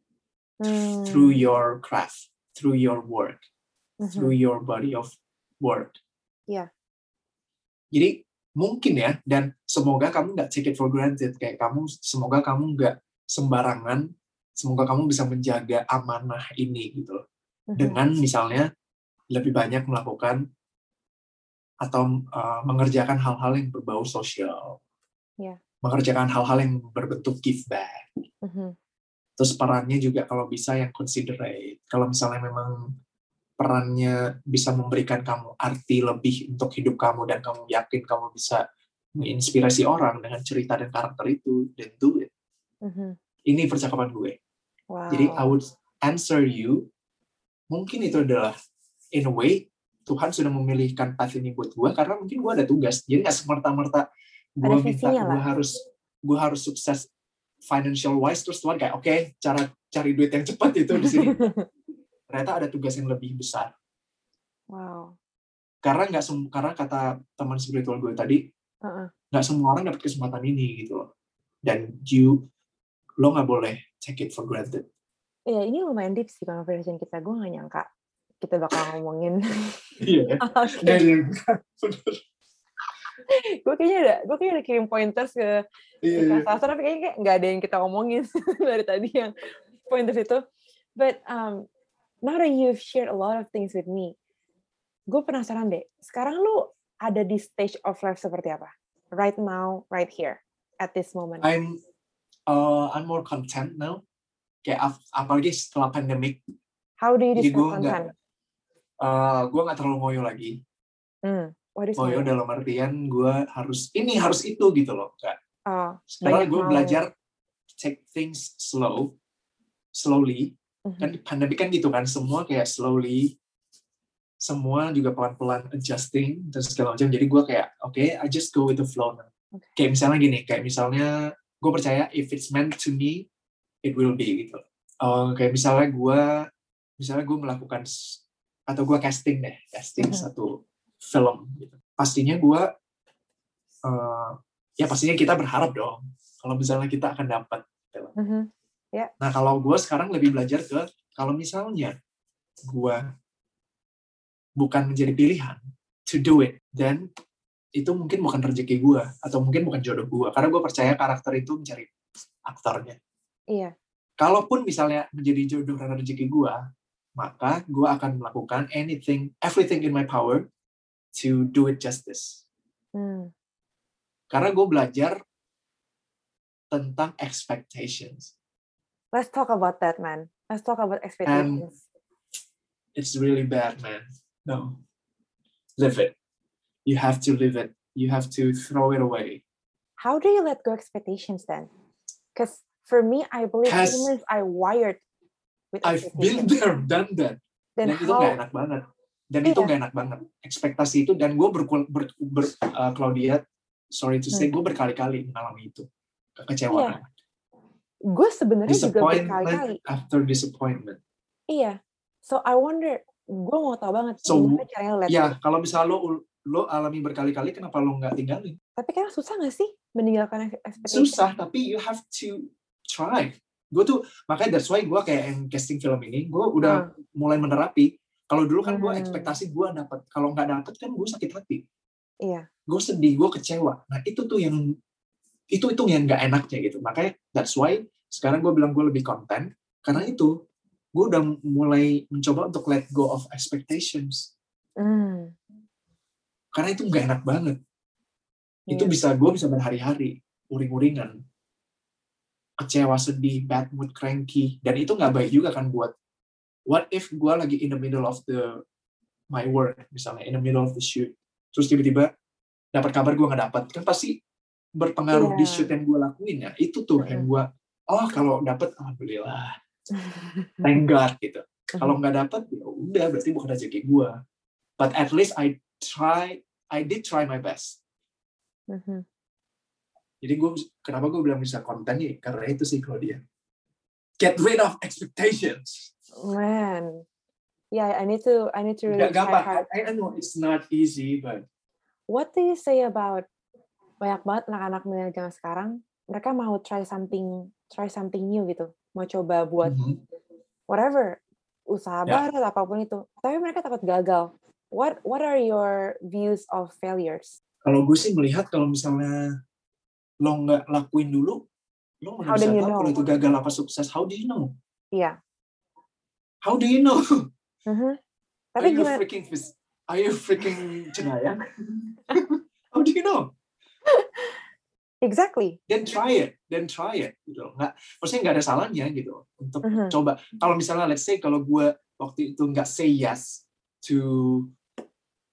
Hmm. through your craft through your work Mhm. through your body of work Iya. jadi mungkin ya dan semoga kamu nggak take it for granted kayak kamu semoga kamu nggak sembarangan semoga kamu bisa menjaga amanah ini gitu loh Mhm. dengan misalnya lebih banyak melakukan atau uh, mengerjakan hal-hal yang berbau sosial Iya. mengerjakan hal-hal yang berbentuk give back Mhm. Terus perannya juga kalau bisa yang considerate. Kalau misalnya memang perannya bisa memberikan kamu arti lebih untuk hidup kamu dan kamu yakin kamu bisa menginspirasi orang dengan cerita dan karakter itu then do it. Mhm. ini percakapan gue. Wow. jadi I would answer you mungkin itu adalah in a way Tuhan sudah memilihkan path ini buat gue karena mungkin gue ada tugas. Jadi nggak semerta-merta gue minta gue harus gue harus sukses financial wise terus Tuhan kayak oke cara cari duit yang cepat itu di sini. [laughs] Ternyata ada tugas yang lebih besar. Wow. karena nggak karena kata teman spiritual gue tadi nggak semua orang dapat kesempatan ini gitu loh. Dan you lo nggak boleh take it for granted. Iya, ini lumayan deep sih conversation kita. Gue gak nyangka kita bakal ngomongin. iya. [laughs] Dan yang- [laughs] gue kayaknya ada, gue kayaknya ada kirim pointers ke si iya. Kak Sastra, tapi kayaknya kayak nggak ada yang kita omongin [laughs] dari tadi yang pointers itu. But um, now that you've shared a lot of things with me, gue penasaran deh. Sekarang lu ada di stage of life seperti apa? Right now, right here, at this moment. I'm uh, I'm more content now kayak ap- apalagi setelah pandemik How do you nggak- konten? eh gue nggak terlalu ngoyo lagi Hmm. What is ngoyo ngoyo? dalam artian gue harus ini harus itu gitu loh Nggak. Oh, sekarang gue belajar take things slow slowly mhm. kan pandemi kan gitu kan semua kayak slowly semua juga pelan-pelan adjusting dan segala macam jadi gue kayak oke I just go with the flow now. Oke. kayak misalnya gini kayak misalnya gue percaya if it's meant to me it will be gitu Eh, kayak misalnya gue misalnya gue melakukan atau gue casting deh casting Mhm. satu film gitu pastinya gue eh, ya pastinya kita berharap dong kalau misalnya kita akan dapat Mhm. Nah, kalau gue sekarang lebih belajar ke kalau misalnya gue bukan menjadi pilihan to do it, then itu mungkin bukan rezeki gue atau mungkin bukan jodoh gue. Karena gue percaya karakter itu mencari aktornya. Iya. Kalaupun misalnya menjadi jodoh dan rezeki gue, maka gue akan melakukan anything, everything in my power to do it justice. Hmm. Karena gue belajar tentang expectations. Let's talk about that, man. Let's talk about expectations. it's really bad, man. No. Live it. You have to live it. You have to throw it away. How do you let go expectations then? Because for me, I believe humans are wired with I've been there, done that. Then itu how? enak banget. Dan itu Iya. nggak enak banget. Ekspektasi itu, dan gue berkul ber, ber, uh, Claudia, sorry to say, Hmm. gue berkali-kali mengalami itu. Kekecewaan. Gue sebenarnya juga berkali-kali. After disappointment. Iya. So I wonder, gue mau tahu banget So, gimana caranya let Ya, kalau misalnya lo lo alami berkali-kali, kenapa lo nggak tinggalin? Tapi kan susah gak sih meninggalkan expectation? susah tapi you have to try gue tuh makanya that's why gue kayak yang casting film ini gue udah mulai menerapi kalau dulu kan gue Hmm. ekspektasi gue dapat kalau nggak dapet kan gue sakit hati Iya. gue sedih gue kecewa nah itu tuh yang itu itu yang nggak enaknya gitu makanya that's why sekarang gue bilang gue lebih konten karena itu gue udah mulai mencoba untuk let go of expectations Hmm. karena itu nggak enak banget itu Iya. bisa gue bisa berhari-hari uring-uringan kecewa sedih bad mood cranky dan itu nggak baik juga kan buat what if gue lagi in the middle of the my work misalnya in the middle of the shoot. Terus tiba-tiba dapat kabar gue nggak dapat kan pasti berpengaruh di Iya. shoot yang gue lakuin ya. Itu tuh yang gue oh kalau dapat alhamdulillah. [laughs] Thank God gitu. Kalau nggak dapat ya udah berarti bukan rezeki gue but at least I try I did try my best. Mhm. Jadi gue kenapa gue bilang bisa konten ya karena itu sih kalau dia. Get rid of expectations. Man. Yeah, I need to I need to really Gak try gampang. I, I know it's not easy, but What do you say about banyak banget anak-anak milenial zaman sekarang mereka mau try something try something new gitu mau coba buat Mhm. whatever usaha Ya. baru apa pun itu tapi mereka takut gagal what what are your views of failures kalau gue sih melihat kalau misalnya lo nggak lakuin dulu, lo nggak bisa tahu kalau itu gagal apa sukses. How do you know? iya How do you know? Are tapi you gimana freaking Are you freaking cenayang? [laughs] How do you know? exactly Then try it, then try it. Gitu. Nggak, maksudnya nggak ada salahnya gitu untuk Mhm. coba kalau misalnya let's say kalau gue waktu itu nggak say yes to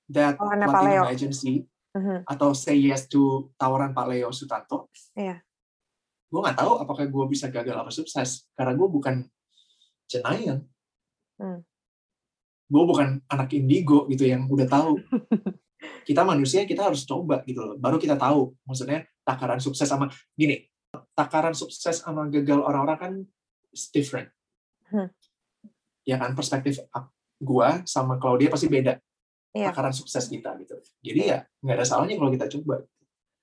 that platinum Leo. agency Mhm. atau say yes to tawaran Pak Leo Sutanto Iya. gue nggak tahu apakah gue bisa gagal apa sukses karena gue bukan cenayang Hmm. gue bukan anak indigo gitu yang udah tahu. [laughs] Kita manusia kita harus coba gitu loh. Baru kita tahu maksudnya takaran sukses sama gini takaran sukses sama gagal orang-orang kan different. Hmm. ya kan perspektif gue sama Claudia pasti beda. Iya. takaran sukses kita gitu. Jadi ya nggak ada salahnya kalau kita coba.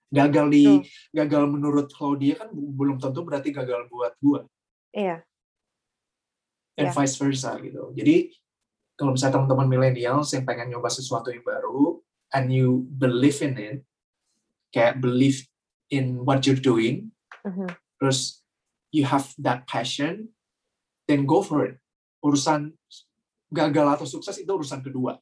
Gagal di Betul. gagal menurut Claudia kan belum tentu berarti gagal buat gue iya and Iya. vice versa gitu. Jadi kalau misalnya teman-teman millennials yang pengen nyoba sesuatu yang baru and you believe in it, kayak believe in what you're doing, Mhm. terus you have that passion, then go for it. Urusan gagal atau sukses itu urusan kedua.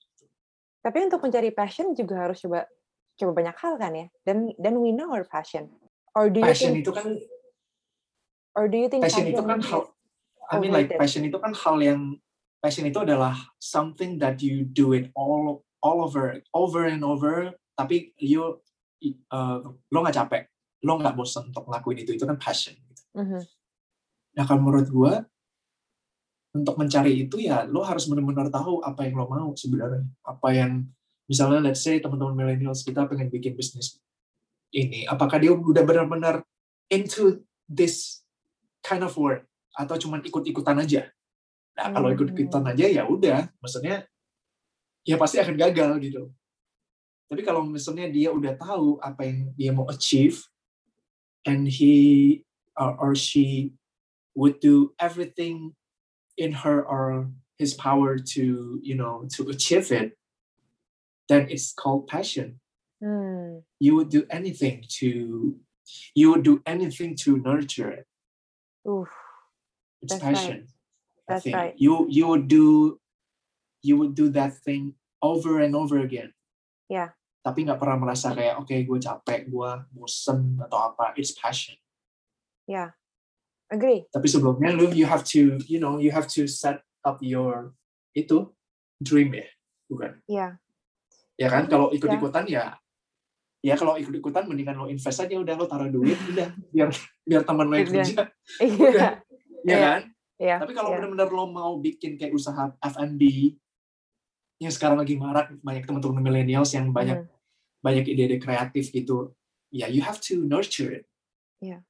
tapi untuk mencari passion juga harus coba coba banyak hal kan ya dan dan we know our passion or do you Passion think itu kan or do you think passion itu kan hal I mean like passion itu kan hal yang passion itu adalah something that you do it all all over over and over tapi you uh, lo nggak capek lo nggak bosan untuk ngelakuin itu itu kan passion gitu. Mhm. Nah kalau menurut gua untuk mencari itu ya lo harus benar-benar tahu apa yang lo mau sebenarnya apa yang misalnya let's say teman-teman millennials kita pengen bikin bisnis ini apakah dia udah benar-benar into this kind of work atau cuman ikut-ikutan aja nah kalau Hmm. ikut-ikutan aja ya udah maksudnya ya pasti akan gagal gitu tapi kalau misalnya dia udah tahu apa yang dia mau achieve and he or, or she would do everything in her or his power to you know to achieve it then it's called passion Hmm. you would do anything to you would do anything to nurture it Oof. It's That's right. passion I That's think. right. you you would do you would do that thing over and over again Yeah. tapi nggak pernah merasa kayak oke gue capek gue bosen atau apa it's passion Yeah. Agree. tapi sebelumnya lu you have to you know you have to set up your itu dream ya bukan Yeah. ya kan kalau ikut-ikutan ya ya kalau ikut-ikutan mendingan lo invest aja udah lo taruh duit udah biar biar teman lo yang kerja [laughs] Iya. Ya Iya. kan Iya. tapi kalau iya. benar-benar lo mau bikin kayak usaha F&B yang sekarang lagi marak banyak teman-teman millennials yang banyak Mhm. banyak ide-ide kreatif gitu ya you have to nurture it Yeah.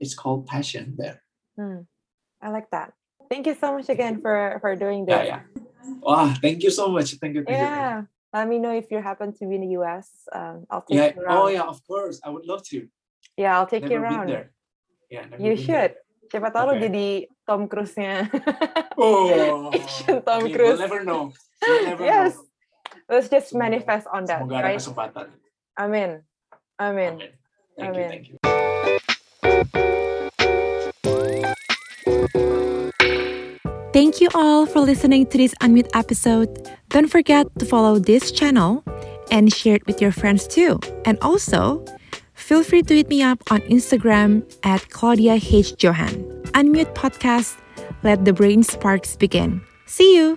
it's called passion there Hmm. I like that. Thank you so much again for for doing this. ya ya wah thank you so much thank you thank thank you. Yeah. Let me know if you happen to be in the US. Um, I'll take Yeah. you around. Oh yeah, of course. I would love to. Yeah, I'll take Never you been around. there. Yeah, never You been should. Siapa tahu lo Okay. jadi Tom Cruise-nya. Oh. [laughs] I Tom mean, Cruise. We'll never know. We'll never yes. know. Let's just Semoga- manifest on that, Semoga ada right? kesempatan. Amin. Amin. Amin. Thank you, Amin. thank you. Thank you all for listening to this Unmute episode. Don't forget to follow this channel and share it with your friends too. And also, feel free to hit me up on Instagram at Claudia H. Johan. Unmute Podcast. Let the brain sparks begin. See you.